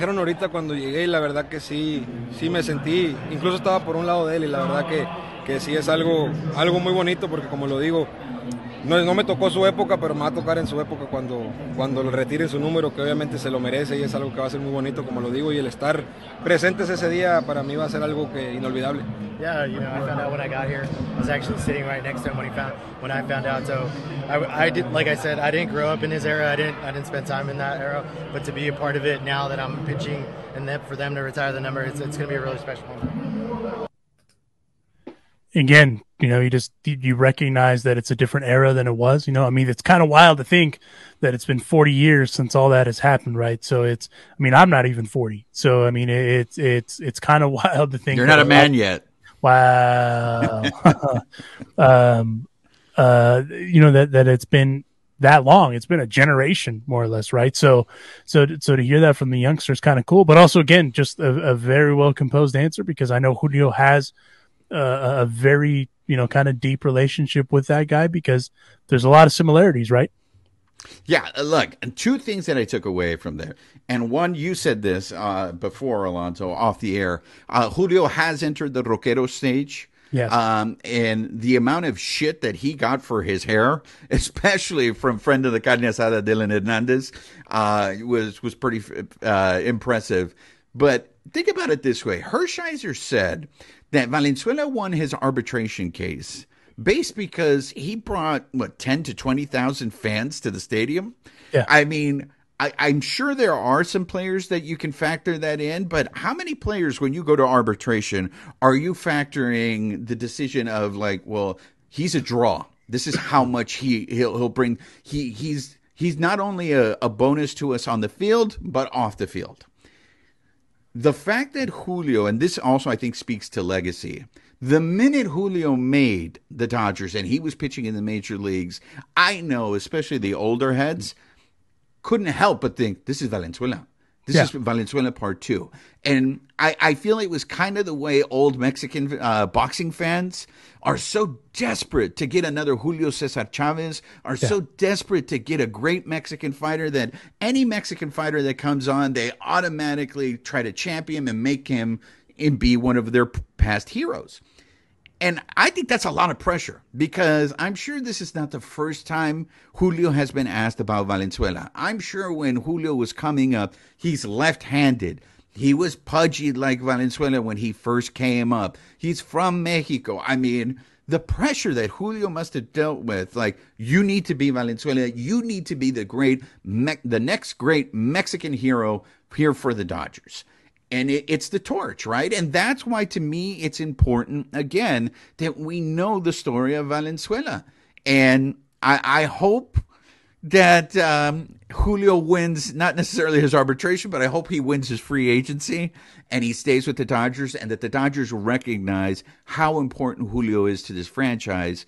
Dijeron ahorita cuando llegué y la verdad que sí, sí me sentí, incluso estaba por un lado de él y la verdad que, que sí es algo, algo muy bonito porque como lo digo, no, no, me tocó su época, pero me va a tocar en su época cuando, cuando le retiren su número, que obviamente se lo merece y es algo que va a ser muy bonito, como lo digo, y el estar presentes ese día para mí va a ser algo que inolvidable. Yeah, you know, I found out when I got here. I was actually sitting right next to him when he found when I found out. So, I, I did, like I said, I didn't grow up in his era. I didn't, I didn't spend time in that era. But to be a part of it now that I'm pitching, and then for them to retire the number, it's, it's going to be a really special moment. Again, you know, you just you recognize that it's a different era than it was. You know, I mean, it's kind of wild to think that it's been 40 years since all that has happened, right? So it's, I mean, I'm not even 40, so I mean, it's it's it's kind of wild to think you're not a man yet. Wow. um, uh, you know that that it's been that long. It's been a generation, more or less, right? So, so, so to hear that from the youngsters, kind of cool. But also, again, just a, a very well composed answer because I know Julio has uh, a very you know kind of deep relationship with that guy because there's a lot of similarities, right? Yeah, look, two things that I took away from there. And one, you said this uh, before, Alonso, off the air. Uh, Julio has entered the rockero stage. Yes. Um, and the amount of shit that he got for his hair, especially from friend of the carne asada, Dylan Hernandez, uh, was, was pretty uh, impressive. But think about it this way Hershiser said that Valenzuela won his arbitration case based because he brought what ten to twenty thousand fans to the stadium. Yeah, I mean, I, I'm sure there are some players that you can factor that in, but how many players, when you go to arbitration, are you factoring the decision of like, well, he's a draw. This is how much he he'll he'll bring. He he's he's not only a, a bonus to us on the field, but off the field. The fact that Julio, and this also I think speaks to legacy, the minute Julio made the Dodgers and he was pitching in the major leagues, I know, especially the older heads, couldn't help but think this is Valenzuela. This Yeah. is Valenzuela part two. And I, I feel it was kind of the way old Mexican uh, boxing fans are so desperate to get another Julio Cesar Chavez, are so desperate to get a great Mexican fighter that any Mexican fighter that comes on, they automatically try to champion him and make him and be one of their past heroes. And I think that's a lot of pressure because I'm sure this is not the first time Julio has been asked about Valenzuela. I'm sure when Julio was coming up, he's left handed. He was pudgy like Valenzuela when he first came up. He's from Mexico. I mean, the pressure that Julio must have dealt with, like, you need to be Valenzuela. You need to be the great, Me- the next great Mexican hero here for the Dodgers and it, it's the torch, right? And that's why, to me, it's important again that we know the story of Valenzuela, and I, I hope that um, Julio wins not necessarily his arbitration, but I hope he wins his free agency and he stays with the Dodgers, and that the Dodgers recognize how important Julio is to this franchise.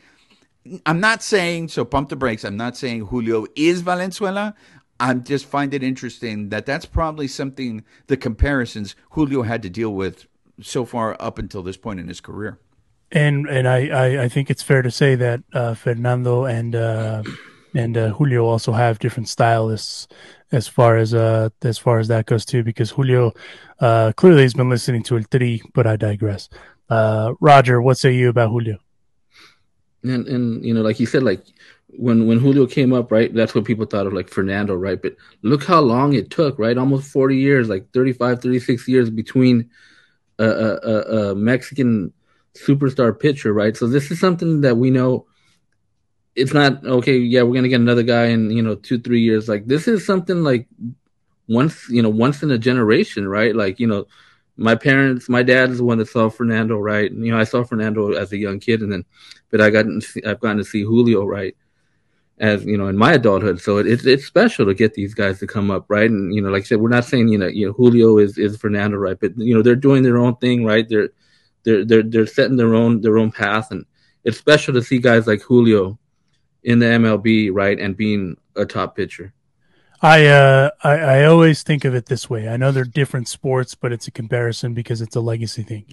I'm not saying so. Pump the brakes. I'm not saying Julio is Valenzuela. I'm just find it interesting that that's probably something the comparisons Julio had to deal with so far up until this point in his career. And and I, I, I think it's fair to say that uh, Fernando and uh, and uh, Julio also have different stylists as far as uh as far as that goes too. Because Julio uh, clearly has been listening to El Tri, but I digress. Uh, Roger, what say you about Julio? And and you know, like you said, like when when Julio came up, right? That's what people thought of like Fernando, right? But look how long it took, right? Almost 40 years, like 35, 36 years between a, a, a, Mexican superstar pitcher, right? So this is something that we know. It's not okay. Yeah, we're gonna get another guy in you know two three years. Like this is something like once you know once in a generation, right? Like you know, my parents, my dad is the one that saw Fernando, right? And, you know, I saw Fernando as a young kid, and then but I got I've gotten to see Julio, right? As you know in my adulthood. So it, it's it's special to get these guys to come up, right? And you know, like I said, we're not saying you know you know Julio is is Fernando, right? But you know they're doing their own thing, right? They're they're they're they're setting their own their own path, and it's special to see guys like Julio in the MLB, right, and being a top pitcher. I, uh, I I always think of it this way. I know they're different sports, but it's a comparison because it's a legacy thing.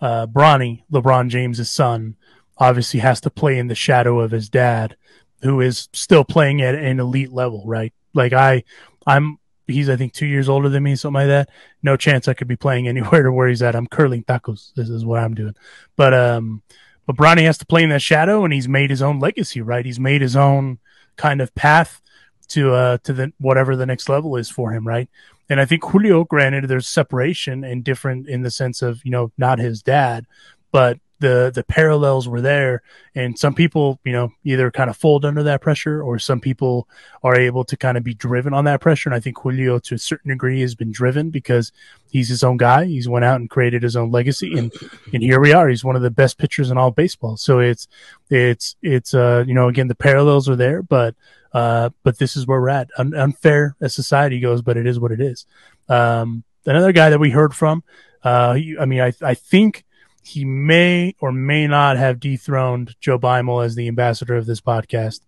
Uh, Bronny, LeBron James's son, obviously has to play in the shadow of his dad, who is still playing at an elite level, right? Like I, I'm he's I think two years older than me, something like that. No chance I could be playing anywhere to where he's at. I'm curling tacos. This is what I'm doing. But um, but Bronny has to play in that shadow, and he's made his own legacy, right? He's made his own kind of path to uh to the whatever the next level is for him, right? And I think Julio, granted, there's separation and different in the sense of you know not his dad, but the the parallels were there. And some people you know either kind of fold under that pressure or some people are able to kind of be driven on that pressure. And i think julio to a certain degree has been driven because he's his own guy. He's went out and created his own legacy. And and here we are. He's one of the best pitchers in all baseball. So it's it's it's uh you know again the parallels are there but uh but this is where we're at. Un- unfair as society goes but it is what it is. Um another guy that we heard from uh he, i mean i i think he may or may not have dethroned Joe Beimel as the ambassador of this podcast.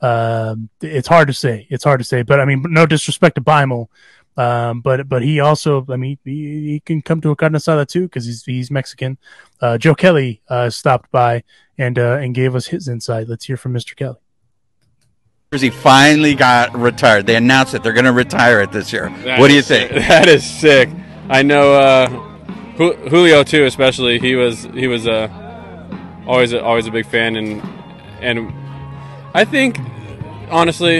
Um, it's hard to say. It's hard to say, but I mean, no disrespect to Beimel. Um, but but he also, I mean, he, he can come to a carne asada too because he's he's Mexican. Uh, Joe Kelly uh, stopped by and uh, and gave us his insight. Let's hear from Mr. Kelly. He finally got retired. They announced that they're going to retire it this year. That what do you is think? sick. That is sick. I know uh, Ju- Julio too, especially. He was he was uh, always a, always a big fan, and and I think honestly,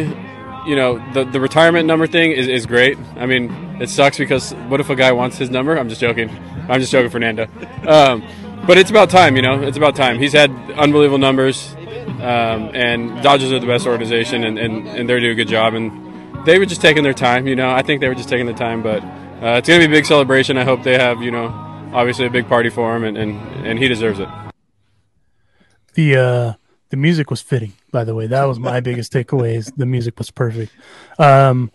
you know, the the retirement number thing is, is great. I mean, it sucks because what if a guy wants his number? I'm just joking. I'm just joking, Fernando. Um, but it's about time, you know. It's about time. He's had unbelievable numbers, um, and Dodgers are the best organization, and, and, and they're doing a good job. And they were just taking their time, you know. I think they were just taking their time, but uh, it's gonna be a big celebration. I hope they have, you know, obviously a big party for him, and, and, and he deserves it. The uh, the music was fitting, by the way. That was my biggest takeaway. Is the music was perfect. Um,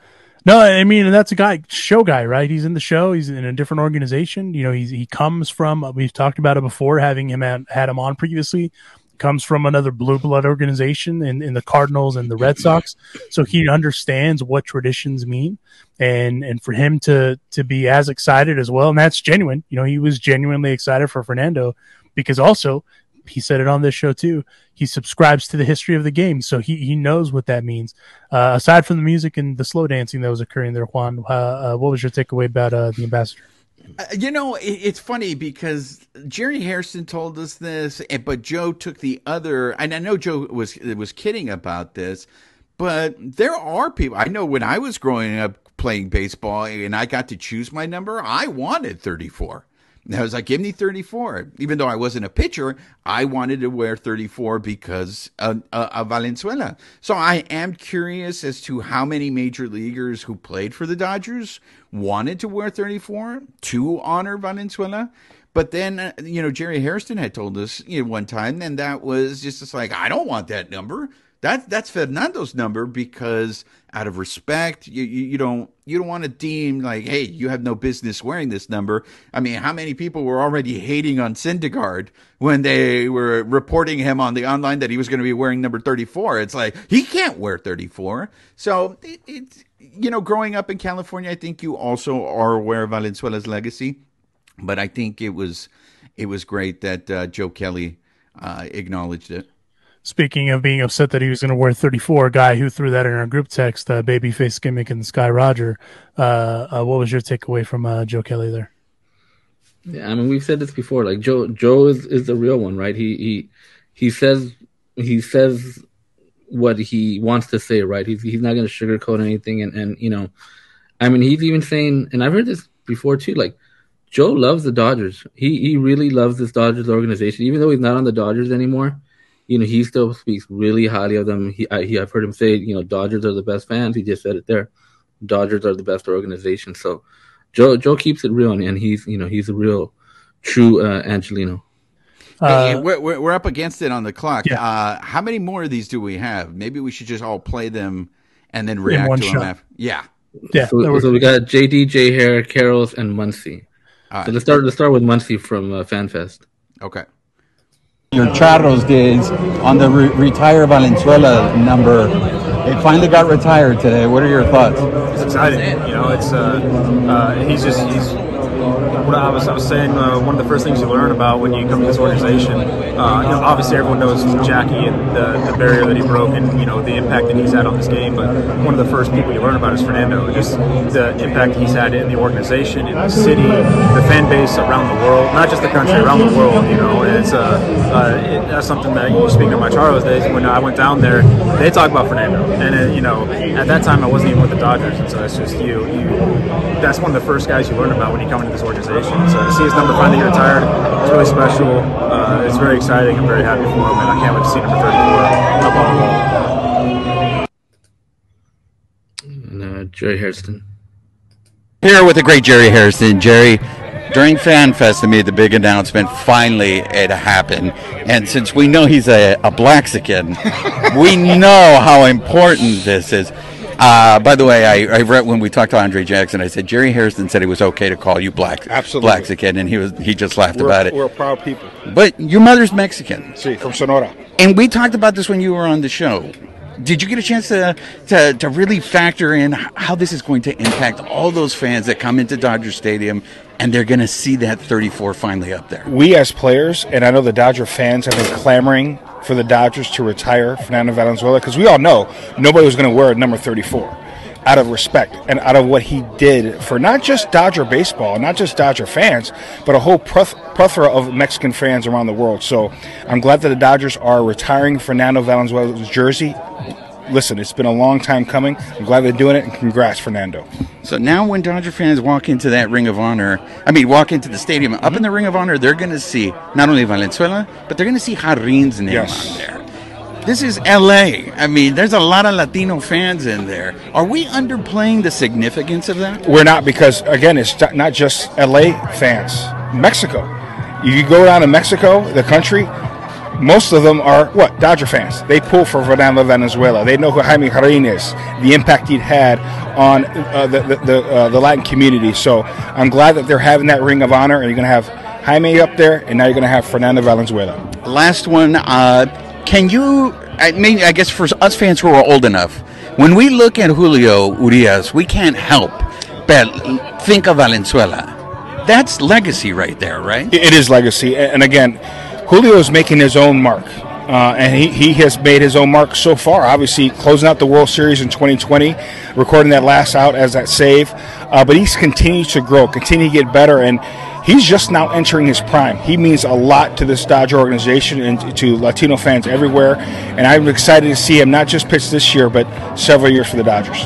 no, I mean that's a guy, show guy, right? He's in the show. He's in a different organization. You know, he's he comes from. We've talked about it before, having him at, had him on previously. Comes from another blue blood organization in, in the Cardinals and the Red Sox, so he understands what traditions mean, and and for him to to be as excited as well, and that's genuine. You know, he was genuinely excited for Fernando because also he said it on this show too. He subscribes to the history of the game, so he he knows what that means. Uh, aside from the music and the slow dancing that was occurring there, Juan, uh, uh, what was your takeaway about uh, the ambassador? Uh, You know, it, it's funny because Jerry Hairston told us this, but Joe took the other. And I know Joe was was kidding about this, but there are people. I know when I was growing up playing baseball and I got to choose my number, I wanted thirty four. And I was like, give me 34. Even though I wasn't a pitcher, I wanted to wear 34 because of, uh, of Valenzuela. So I am curious as to how many major leaguers who played for the Dodgers wanted to wear 34 to honor Valenzuela. But then, uh, you know, Jerry Hairston had told us you know, one time, and that was just like, I don't want that number. That that's Fernando's number because out of respect, you, you, you don't you don't want to deem like, hey, you have no business wearing this number. I mean, how many people were already hating on Syndergaard when they were reporting him on the online that he was going to be wearing number thirty four? It's like he can't wear thirty four. So it, it's you know, growing up in California, I think you also are aware of Valenzuela's legacy, but I think it was it was great that uh, Joe Kelly uh, acknowledged it. Speaking of being upset that he was going to wear 34, a guy who threw that in our group text, uh, babyface gimmick and Sky Roger. Uh, uh, what was your takeaway from uh, Joe Kelly there? Yeah, I mean we've said this before. Like Joe, Joe is, is the real one, right? He he he says he says what he wants to say, right? He's he's not going to sugarcoat anything, and and you know, I mean he's even saying, and I've heard this before too. Like Joe loves the Dodgers. He he really loves this Dodgers organization, even though he's not on the Dodgers anymore. You know, he still speaks really highly of them. He, I, he I've heard him say, you know, Dodgers are the best fans. He just said it there. Dodgers are the best organization. So Joe Joe keeps it real, and he's you know he's a real true uh, Angelino. Hey, we're, we're we're up against it on the clock. Uh, how many more of these do we have? Maybe we should just all play them and then react one to them. shot. After. Yeah. So, so we got JD, J Hair, Karros, and Muncy. All So right. let's start. Let's start with Muncy from uh, FanFest. Okay. Your Charros days on the re- retire Valenzuela number. It finally got retired today. What are your thoughts? It's exciting. You know, it's uh, uh, he's just he's. What I was, I was saying, uh, one of the first things you learn about when you come to this organization, uh, you know, obviously everyone knows Jackie and the, the barrier that he broke and, you know, the impact that he's had on this game. But one of the first people you learn about is Fernando, just the impact he's had in the organization, in the city, the fan base around the world, not just the country, around the world, you know. And it's, uh, uh, it, that's something that, you speaking of my Charros days, when I went down there, they talk about Fernando. And, uh, you know, at that time I wasn't even with the Dodgers. And so that's just you, you, that's one of the first guys you learn about when you come into this organization. So to see his number finally get retired, it's really special. Uh, it's very exciting. I'm very happy for him, and I can't wait to see number 34 up on the wall. And, uh, Jerry Hairston. Here with the great Jerry Hairston. Jerry, during Fan Fest, they made the big announcement. Finally, it happened. And since we know he's a, a Blaxican, we know how important this is. Uh, by the way, I, I read when we talked to Andre Jackson, I said Jerry Hairston said it was okay to call you Black Absolutely. Blaxican, and he was he just laughed We're, about it. we're a proud people. But your mother's Mexican. See, from Sonora. And we talked about this when you were on the show. Did you get a chance to, to, to really factor in how this is going to impact all those fans that come into Dodger Stadium and they're going to see that 34 finally up there? We as players, and I know the Dodger fans have been clamoring for the Dodgers to retire Fernando Valenzuela because we all know nobody was going to wear a number 34 out of respect and out of what he did for not just Dodger baseball, not just Dodger fans, but a whole plethora of Mexican fans around the world. So I'm glad that the Dodgers are retiring Fernando Valenzuela's jersey. Listen, it's been a long time coming. I'm glad they're doing it, and congrats, Fernando. So now, when Dodger fans walk into that Ring of Honor, I mean, walk into the stadium, up in the Ring of Honor, they're going to see not only Valenzuela, but they're going to see Jarrin's name Yes. on there. This is LA. I mean, there's a lot of Latino fans in there. Are we underplaying the significance of that? We're not because again, it's not- not just LA fans. Mexico. You go down to Mexico, the country. Most of them are what Dodger fans. They pull for Fernando Valenzuela. They know who Jaime Jarrín is, the impact he'd had on uh, the the the, uh, the Latin community. So I'm glad that they're having that ring of honor, and you're going to have Jaime up there, and now you're going to have Fernando Valenzuela. Last one. Uh, can you? I mean, I guess for us fans who are old enough, when we look at Julio Urias, we can't help but think of Valenzuela. That's legacy right there, right? It is legacy, and again, Julio is making his own mark, uh, and he, he has made his own mark so far. Obviously, closing out the World Series in 2020, recording that last out as that save, uh, but he's continued to grow, continue to get better, and he's just now entering his prime. He means a lot to this Dodger organization and to Latino fans everywhere, and I'm excited to see him not just pitch this year, but several years for the Dodgers.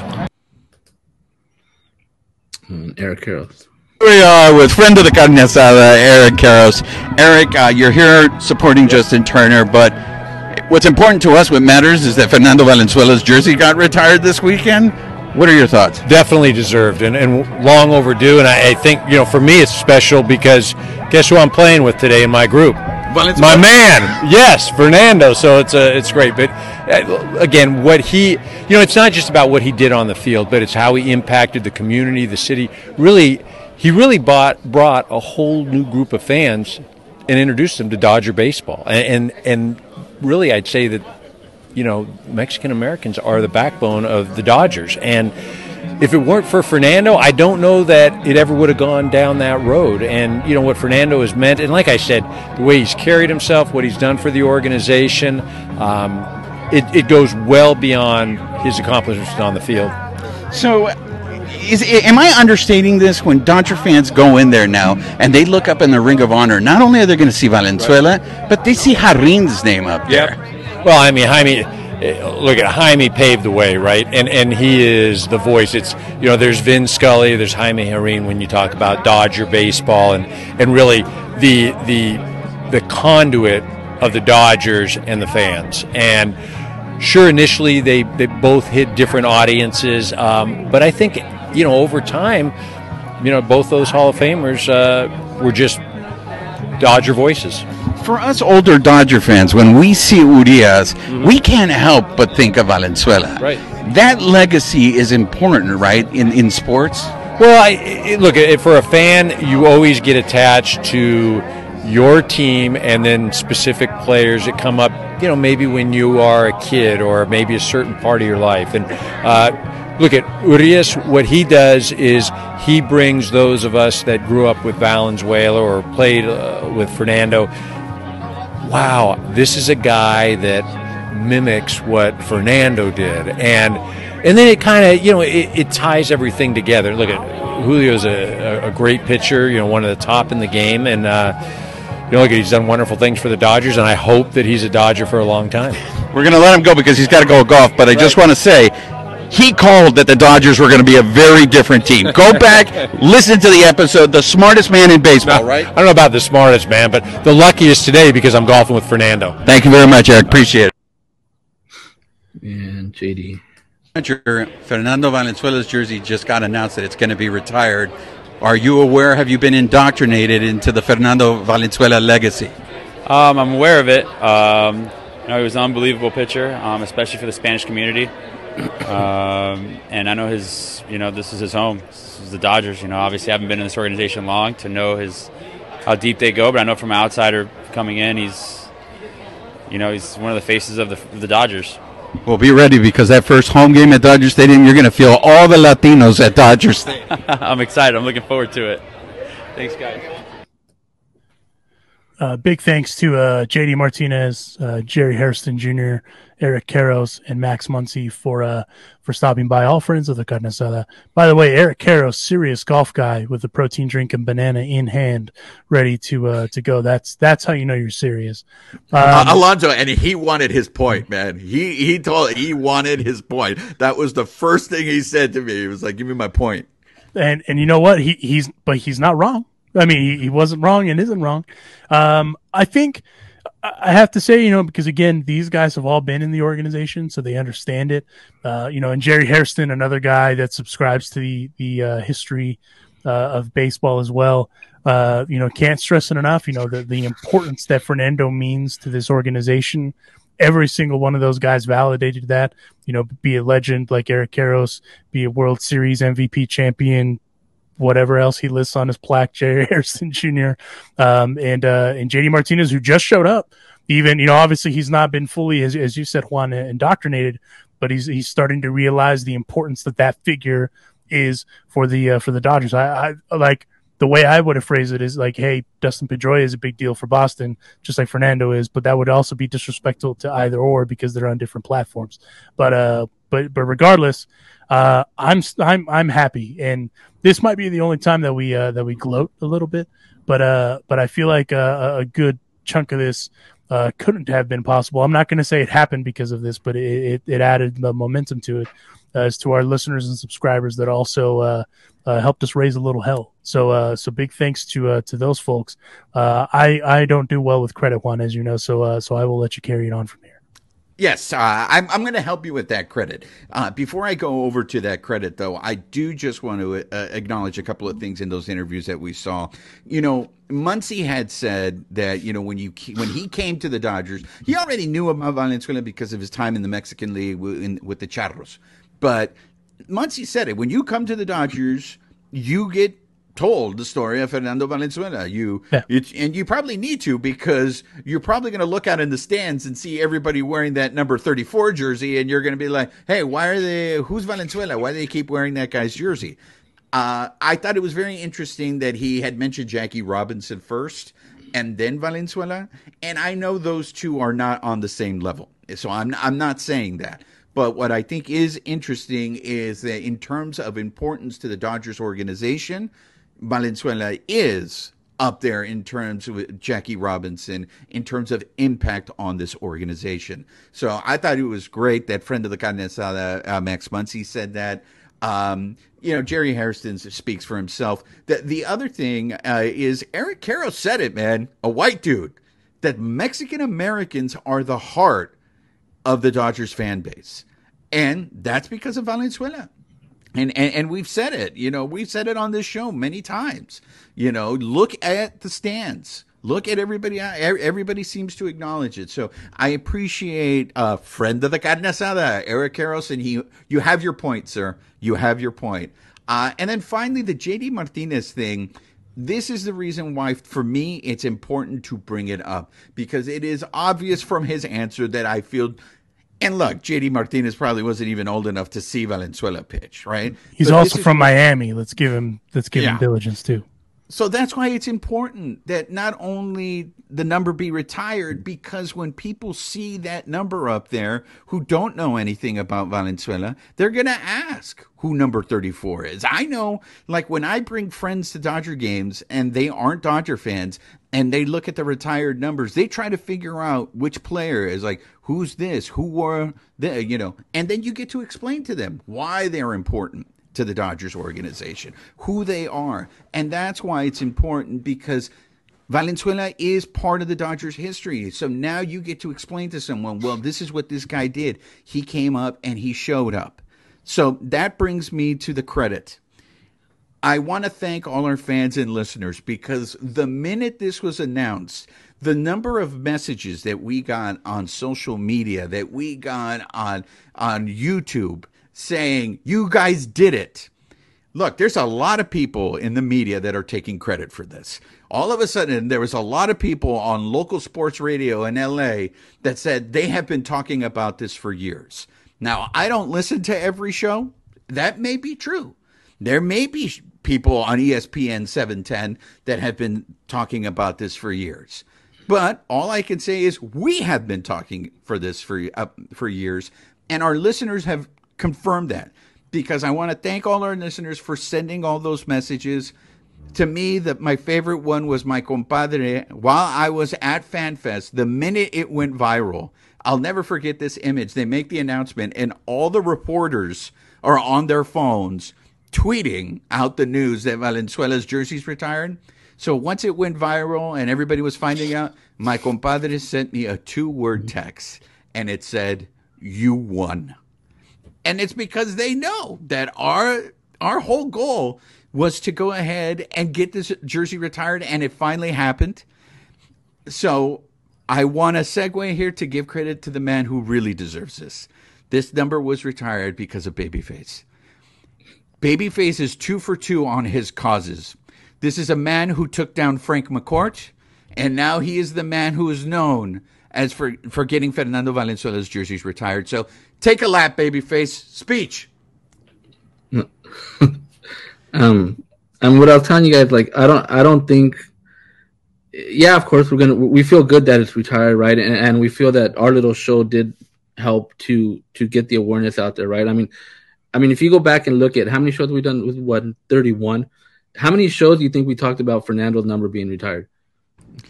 And Eric Karros. We are with friend of the carne asada, Eric Karros. Eric, uh, you're here supporting Justin Turner, but what's important to us, what matters, is that Fernando Valenzuela's jersey got retired this weekend. What are your thoughts? Definitely deserved and, and long overdue. And I, I think, you know, for me, it's special because guess who I'm playing with today in my group? My man, yes, Fernando. So it's uh, it's great. But uh, again, what he, you know, it's not just about what he did on the field, but it's how he impacted the community, the city. Really, he really bought brought a whole new group of fans and introduced them to Dodger baseball. And and, and really, I'd say that you know, Mexican Americans are the backbone of the Dodgers. And if it weren't for Fernando, I don't know that it ever would have gone down that road. And, you know, what Fernando has meant, and like I said, the way he's carried himself, what he's done for the organization, um, it, it goes well beyond his accomplishments on the field. So, is, am I understating this when Dodger fans go in there now and they look up in the Ring of Honor? Not only are they going to see Valenzuela, but they see Jarrin's name up there. Well, I mean, Jaime, eh, look at Jaime paved the way, right? And and he is the voice. It's you know, there's Vin Scully, there's Jaime Jarrín when you talk about Dodger baseball, and and really the the the conduit of the Dodgers and the fans. And sure, initially they they both hit different audiences, um, but I think you know over time, you know, both those Hall of Famers uh, were just Dodger voices. For us older Dodger fans, when we see Urias, we can't help but think of Valenzuela. Right. That legacy is important, right, in, in sports? Well, I, look, for a fan, you always get attached to your team and then specific players that come up, you know, maybe when you are a kid or maybe a certain part of your life. And uh, look at Urias, what he does is he brings those of us that grew up with Valenzuela or played uh, with Fernando. Wow, this is a guy that mimics what Fernando did. And and then it kind of, you know, it, it ties everything together. Look at Julio's a, a, great pitcher, you know, one of the top in the game. And, uh, you know, look, he's done wonderful things for the Dodgers, and I hope that he's a Dodger for a long time. We're going to let him go because he's got to go golf. But I right. just want to say, he called that the Dodgers were going to be a very different team. Go back, listen to the episode. The smartest man in baseball, no, right? I don't know about the smartest man, but the luckiest today because I'm golfing with Fernando. Thank you very much, Eric. Appreciate it. And JD. Fernando Valenzuela's jersey just got announced that it's going to be retired. Are you aware? Have you been indoctrinated into the Fernando Valenzuela legacy? Um, I'm aware of it. Um, you know, he was an unbelievable pitcher, um, especially for the Spanish community. Um, and I know his, you know, this is his home. This is the Dodgers. You know, obviously, I haven't been in this organization long to know his how deep they go, but I know from an outsider coming in, he's, you know, he's one of the faces of the, of the Dodgers. Well, be ready because that first home game at Dodger Stadium, you're going to feel all the Latinos at Dodger Stadium. I'm excited. I'm looking forward to it. Thanks, guys. Uh, big thanks to uh, JD Martinez, uh, Jerry Hairston Jr., Eric Karros and Max Muncy for uh, for stopping by. All friends of the carne asada. By the way, Eric Karros, serious golf guy with the protein drink and banana in hand, ready to uh, to go. That's that's how you know you're serious. Um, Alonso, and he wanted his point, man. He he told he wanted his point. That was the first thing he said to me. He was like, "Give me my point." And and you know what? He he's but he's not wrong. I mean, he, he wasn't wrong and isn't wrong. Um, I think I have to say, you know, because again, these guys have all been in the organization, so they understand it. Uh, you know, and Jerry Hairston, another guy that subscribes to the the uh, history uh, of baseball as well. Uh, you know, can't stress it enough. You know, the the importance that Fernando means to this organization. Every single one of those guys validated that. You know, be a legend like Eric Karros, be a World Series MVP champion, whatever else he lists on his plaque, Jerry Hairston Jr. Um, and uh, and JD Martinez, who just showed up. Even you know, obviously he's not been fully, as, as you said, Juan, indoctrinated, but he's he's starting to realize the importance that that figure is for the uh, for the Dodgers. I, I like the way I would have phrased it is like, hey, Dustin Pedroia is a big deal for Boston, just like Fernando is, but that would also be disrespectful to either or because they're on different platforms. But uh, but but regardless, uh, I'm I'm I'm happy, and this might be the only time that we uh, that we gloat a little bit, but uh, but I feel like a, a good chunk of this uh, couldn't have been possible. I'm not going to say it happened because of this, but it, it, it added the momentum to it uh, as to our listeners and subscribers that also uh, uh, helped us raise a little hell. So uh, so big thanks to uh, to those folks. Uh, I I don't do well with credit, Juan, as you know. So uh, so I will let you carry it on from here. Yes, uh, I'm, I'm going to help you with that credit. Uh, before I go over to that credit, though, I do just want to uh, acknowledge a couple of things in those interviews that we saw. You know, Muncy had said that you know when you when he came to the Dodgers, he already knew about Valenzuela because of his time in the Mexican League with, in, with the Charros. But Muncy said it: when you come to the Dodgers, you get told the story of Fernando Valenzuela. You, yeah. you and you probably need to because you're probably going to look out in the stands and see everybody wearing that number 34 jersey, and you're going to be like, "Hey, why are they? Who's Valenzuela? Why do they keep wearing that guy's jersey?" Uh, I thought it was very interesting that he had mentioned Jackie Robinson first and then Valenzuela, and I know those two are not on the same level, so I'm I'm not saying that. But what I think is interesting is that in terms of importance to the Dodgers organization, Valenzuela is up there in terms of Jackie Robinson, in terms of impact on this organization. So I thought it was great that friend of the Carne uh, Max Muncy, said that. Um, you know, Jerry Hairston speaks for himself. The, the other thing uh, is Eric Karros said it, man, a white dude, that Mexican Americans are the heart of the Dodgers fan base. And that's because of Valenzuela. And, and, and we've said it, you know, we've said it on this show many times. You know, look at the stands. Look at everybody. Everybody seems to acknowledge it. So I appreciate uh, friend of the carne asada, Eric Karros, and he. You have your point, sir. You have your point. Uh, and then finally, the JD Martinez thing. this is the reason why, for me, it's important to bring it up because it is obvious from his answer that I feel. And look, JD Martinez probably wasn't even old enough to see Valenzuela pitch, right? He's But also from what- Miami. Let's give him let's give him diligence too. So that's why it's important that not only the number be retired, because when people see that number up there who don't know anything about Valenzuela, they're going to ask who number 34 is. I know, like when I bring friends to Dodger games and they aren't Dodger fans and they look at the retired numbers, they try to figure out which player is like, who's this? Who were the, you know, and then you get to explain to them why they're important to the Dodgers organization, who they are. And that's why it's important because Valenzuela is part of the Dodgers history. So now you get to explain to someone, well, this is what this guy did. He came up and he showed up. So that brings me to the credit. I want to thank all our fans and listeners because the minute this was announced, the number of messages that we got on social media, that we got on on YouTube saying, "You guys did it." Look, there's a lot of people in the media that are taking credit for this. All of a sudden, there was a lot of people on local sports radio in LA that said they have been talking about this for years. Now, I don't listen to every show. That may be true. There may be people on ESPN 710 that have been talking about this for years. But all I can say is we have been talking for this for uh, for years, and our listeners have confirmed that. Because I want to thank all our listeners for sending all those messages. To me, that my favorite one was my compadre. While I was at FanFest, the minute it went viral, I'll never forget this image. They make the announcement, and all the reporters are on their phones tweeting out the news that Valenzuela's jersey's retired. So once it went viral and everybody was finding out, my compadre sent me a two word text and it said, You won. And it's because they know that our our whole goal was to go ahead and get this jersey retired and it finally happened. So I want to segue here to give credit to the man who really deserves this. This number was retired because of Babyface. Babyface is two for two on his causes. This is a man who took down Frank McCourt, and now he is the man who is known as for, for getting Fernando Valenzuela's jerseys retired. So take a lap, Babyface. Speech. Um, and what I was telling you guys, like, I don't, I don't think. Yeah, of course, we're gonna. We feel good that it's retired, right? And, and we feel that our little show did help to to get the awareness out there, right? I mean, I mean, if you go back and look at how many shows we've done with what thirty one, how many shows do you think we talked about Fernando's number being retired?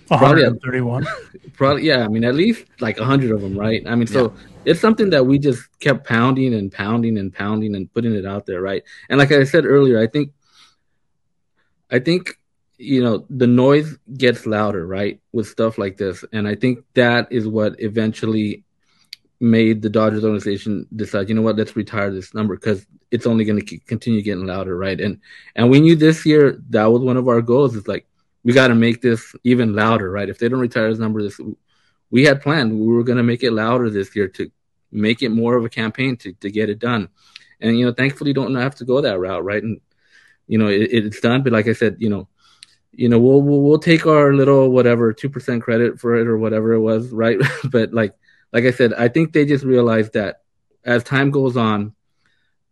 Probably at- 131. Probably, yeah. I mean, at least like a hundred of them, right? I mean, so it's something that we just kept pounding and pounding and pounding and putting it out there, right? And like I said earlier, I think, I think, you know, the noise gets louder, right, with stuff like this, and I think that is what eventually made the Dodgers organization decide, you know what, let's retire this number because it's only going to continue getting louder, right? And and we knew this year that was one of our goals. Is like we got to make this even louder, right? If they don't retire this number, this we had planned. We were going to make it louder this year to make it more of a campaign to to get it done. And you know, thankfully, don't have to go that route, right? And you know, it, it's done. But like I said, you know, you know, we'll we'll, we'll take our little whatever two percent credit for it or whatever it was, right? but like like I said, I think they just realized that as time goes on,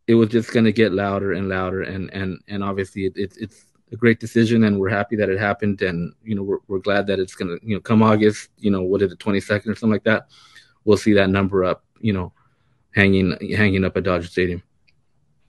it was just going to get louder and louder, and and and obviously it, it's it's a great decision, and we're happy that it happened, and you know we're we're glad that it's going to you know come August, you know what is it twenty second or something like that, we'll see that number up, you know, hanging hanging up at Dodger Stadium.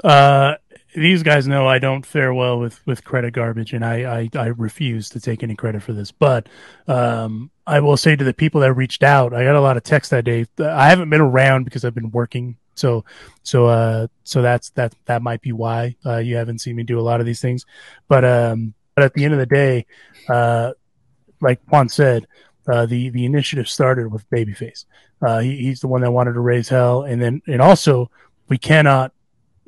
Uh, these guys know I don't fare well with, with credit garbage, and I, I, I refuse to take any credit for this. But um, I will say to the people that reached out, I got a lot of text that day. I haven't been around because I've been working, so so uh, so that's that that might be why uh, you haven't seen me do a lot of these things. But um, but at the end of the day, uh, like Juan said, uh, the the initiative started with Babyface. Uh, he, he's the one that wanted to raise hell, and then and also we cannot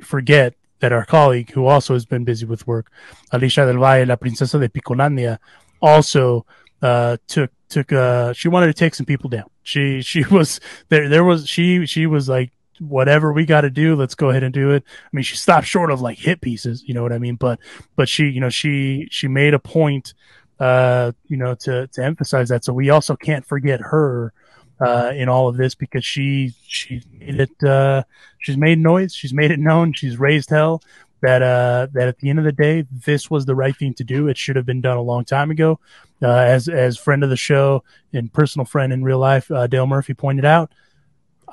forget that our colleague, who also has been busy with work, Alicia del Valle, La Princesa de Picolandia, also uh, took took uh, she wanted to take some people down. She she was there. There was she she was like whatever we got to do, let's go ahead and do it. I mean, she stopped short of like hit pieces, you know what I mean? But, but she, you know, she, she made a point, uh, you know, to, to emphasize that. So we also can't forget her, uh, in all of this because she, she made it, uh, she's made noise. She's made it known. She's raised hell that, uh, that at the end of the day, this was the right thing to do. It should have been done a long time ago. Uh, as, as friend of the show and personal friend in real life, uh, Dale Murphy pointed out,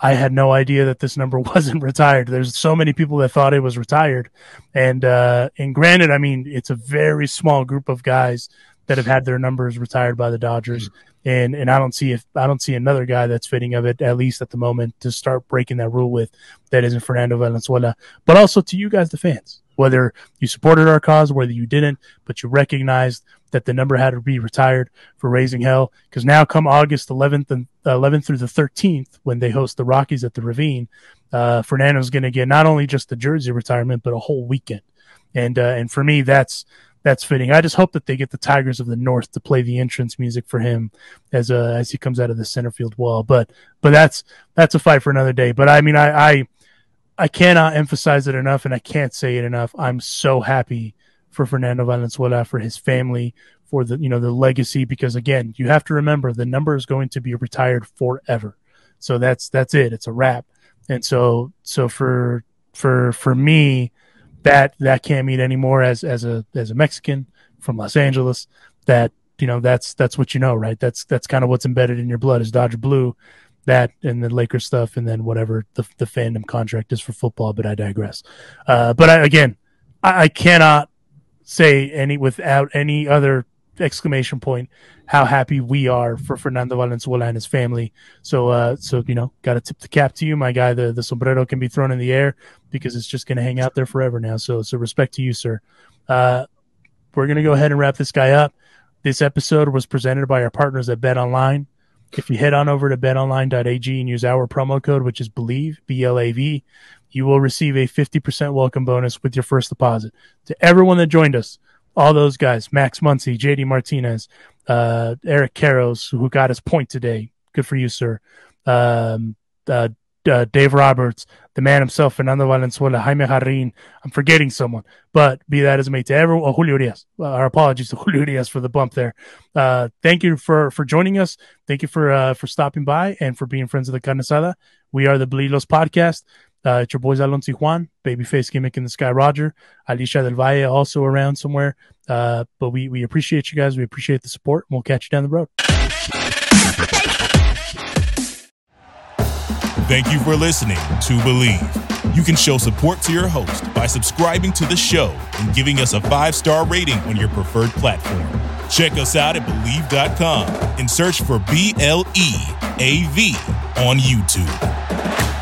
I had no idea that this number wasn't retired. There's so many people that thought it was retired, and uh, and granted, I mean it's a very small group of guys that have had their numbers retired by the Dodgers, mm-hmm. And and I don't see if I don't see another guy that's fitting of it at least at the moment to start breaking that rule with that isn't Fernando Valenzuela, but also to you guys, the fans, whether you supported our cause, whether you didn't, but you recognized that the number had to be retired for raising hell. Because now, come August 11th and uh, 11th through the 13th, when they host the Rockies at the Ravine, uh, Fernando's going to get not only just the jersey retirement, but a whole weekend. And uh, and for me, that's that's fitting. I just hope that they get the Tigers of the North to play the entrance music for him as uh, as he comes out of the center field wall. But but that's that's a fight for another day. But I mean, I I, I cannot emphasize it enough, and I can't say it enough. I'm so happy for Fernando Valenzuela, for his family, for the you know the legacy. Because again, you have to remember the number is going to be retired forever. So that's that's it. It's a wrap. And so so for for for me, that that can't mean anymore as as a as a Mexican from Los Angeles. That you know that's that's what you know, right? That's that's kind of what's embedded in your blood is Dodger blue. That and the Lakers stuff, and then whatever the the fandom contract is for football. But I digress. Uh, but I, again, I, I cannot say any without any other exclamation point how happy we are for Fernando Valenzuela and his family. So uh so you know, got to tip the cap to you, my guy. The the sombrero can be thrown in the air because it's just going to hang out there forever now. So so respect to you, sir. Uh we're going to go ahead and wrap this guy up. This episode was presented by our partners at Bet Online. If you head on over to betonline.ag and use our promo code, which is Bleav, B L A V, you will receive a 50% welcome bonus with your first deposit. To everyone that joined us, all those guys, Max Muncy, JD Martinez, uh, Eric Karros, who got his point today. Good for you, sir. Um, uh, uh, Dave Roberts, the man himself, Fernando Valenzuela, Jaime Jarrin. I'm forgetting someone, but be that as it may, to everyone, oh, Julio Diaz. Uh, our apologies to Julio Diaz for the bump there. Uh, thank you for for joining us. Thank you for uh, for stopping by and for being friends of the carne asada. We are the Bleedlos podcast. Uh, it's your boys Alonso Juan, Babyface Gimmick in the Sky Roger, Alicia del Valle also around somewhere. Uh, but we, we appreciate you guys. We appreciate the support. And we'll catch you down the road. Thank you for listening to Bleav. You can show support to your host by subscribing to the show and giving us a five star rating on your preferred platform. Check us out at Bleav.com and search for B L E A V on YouTube.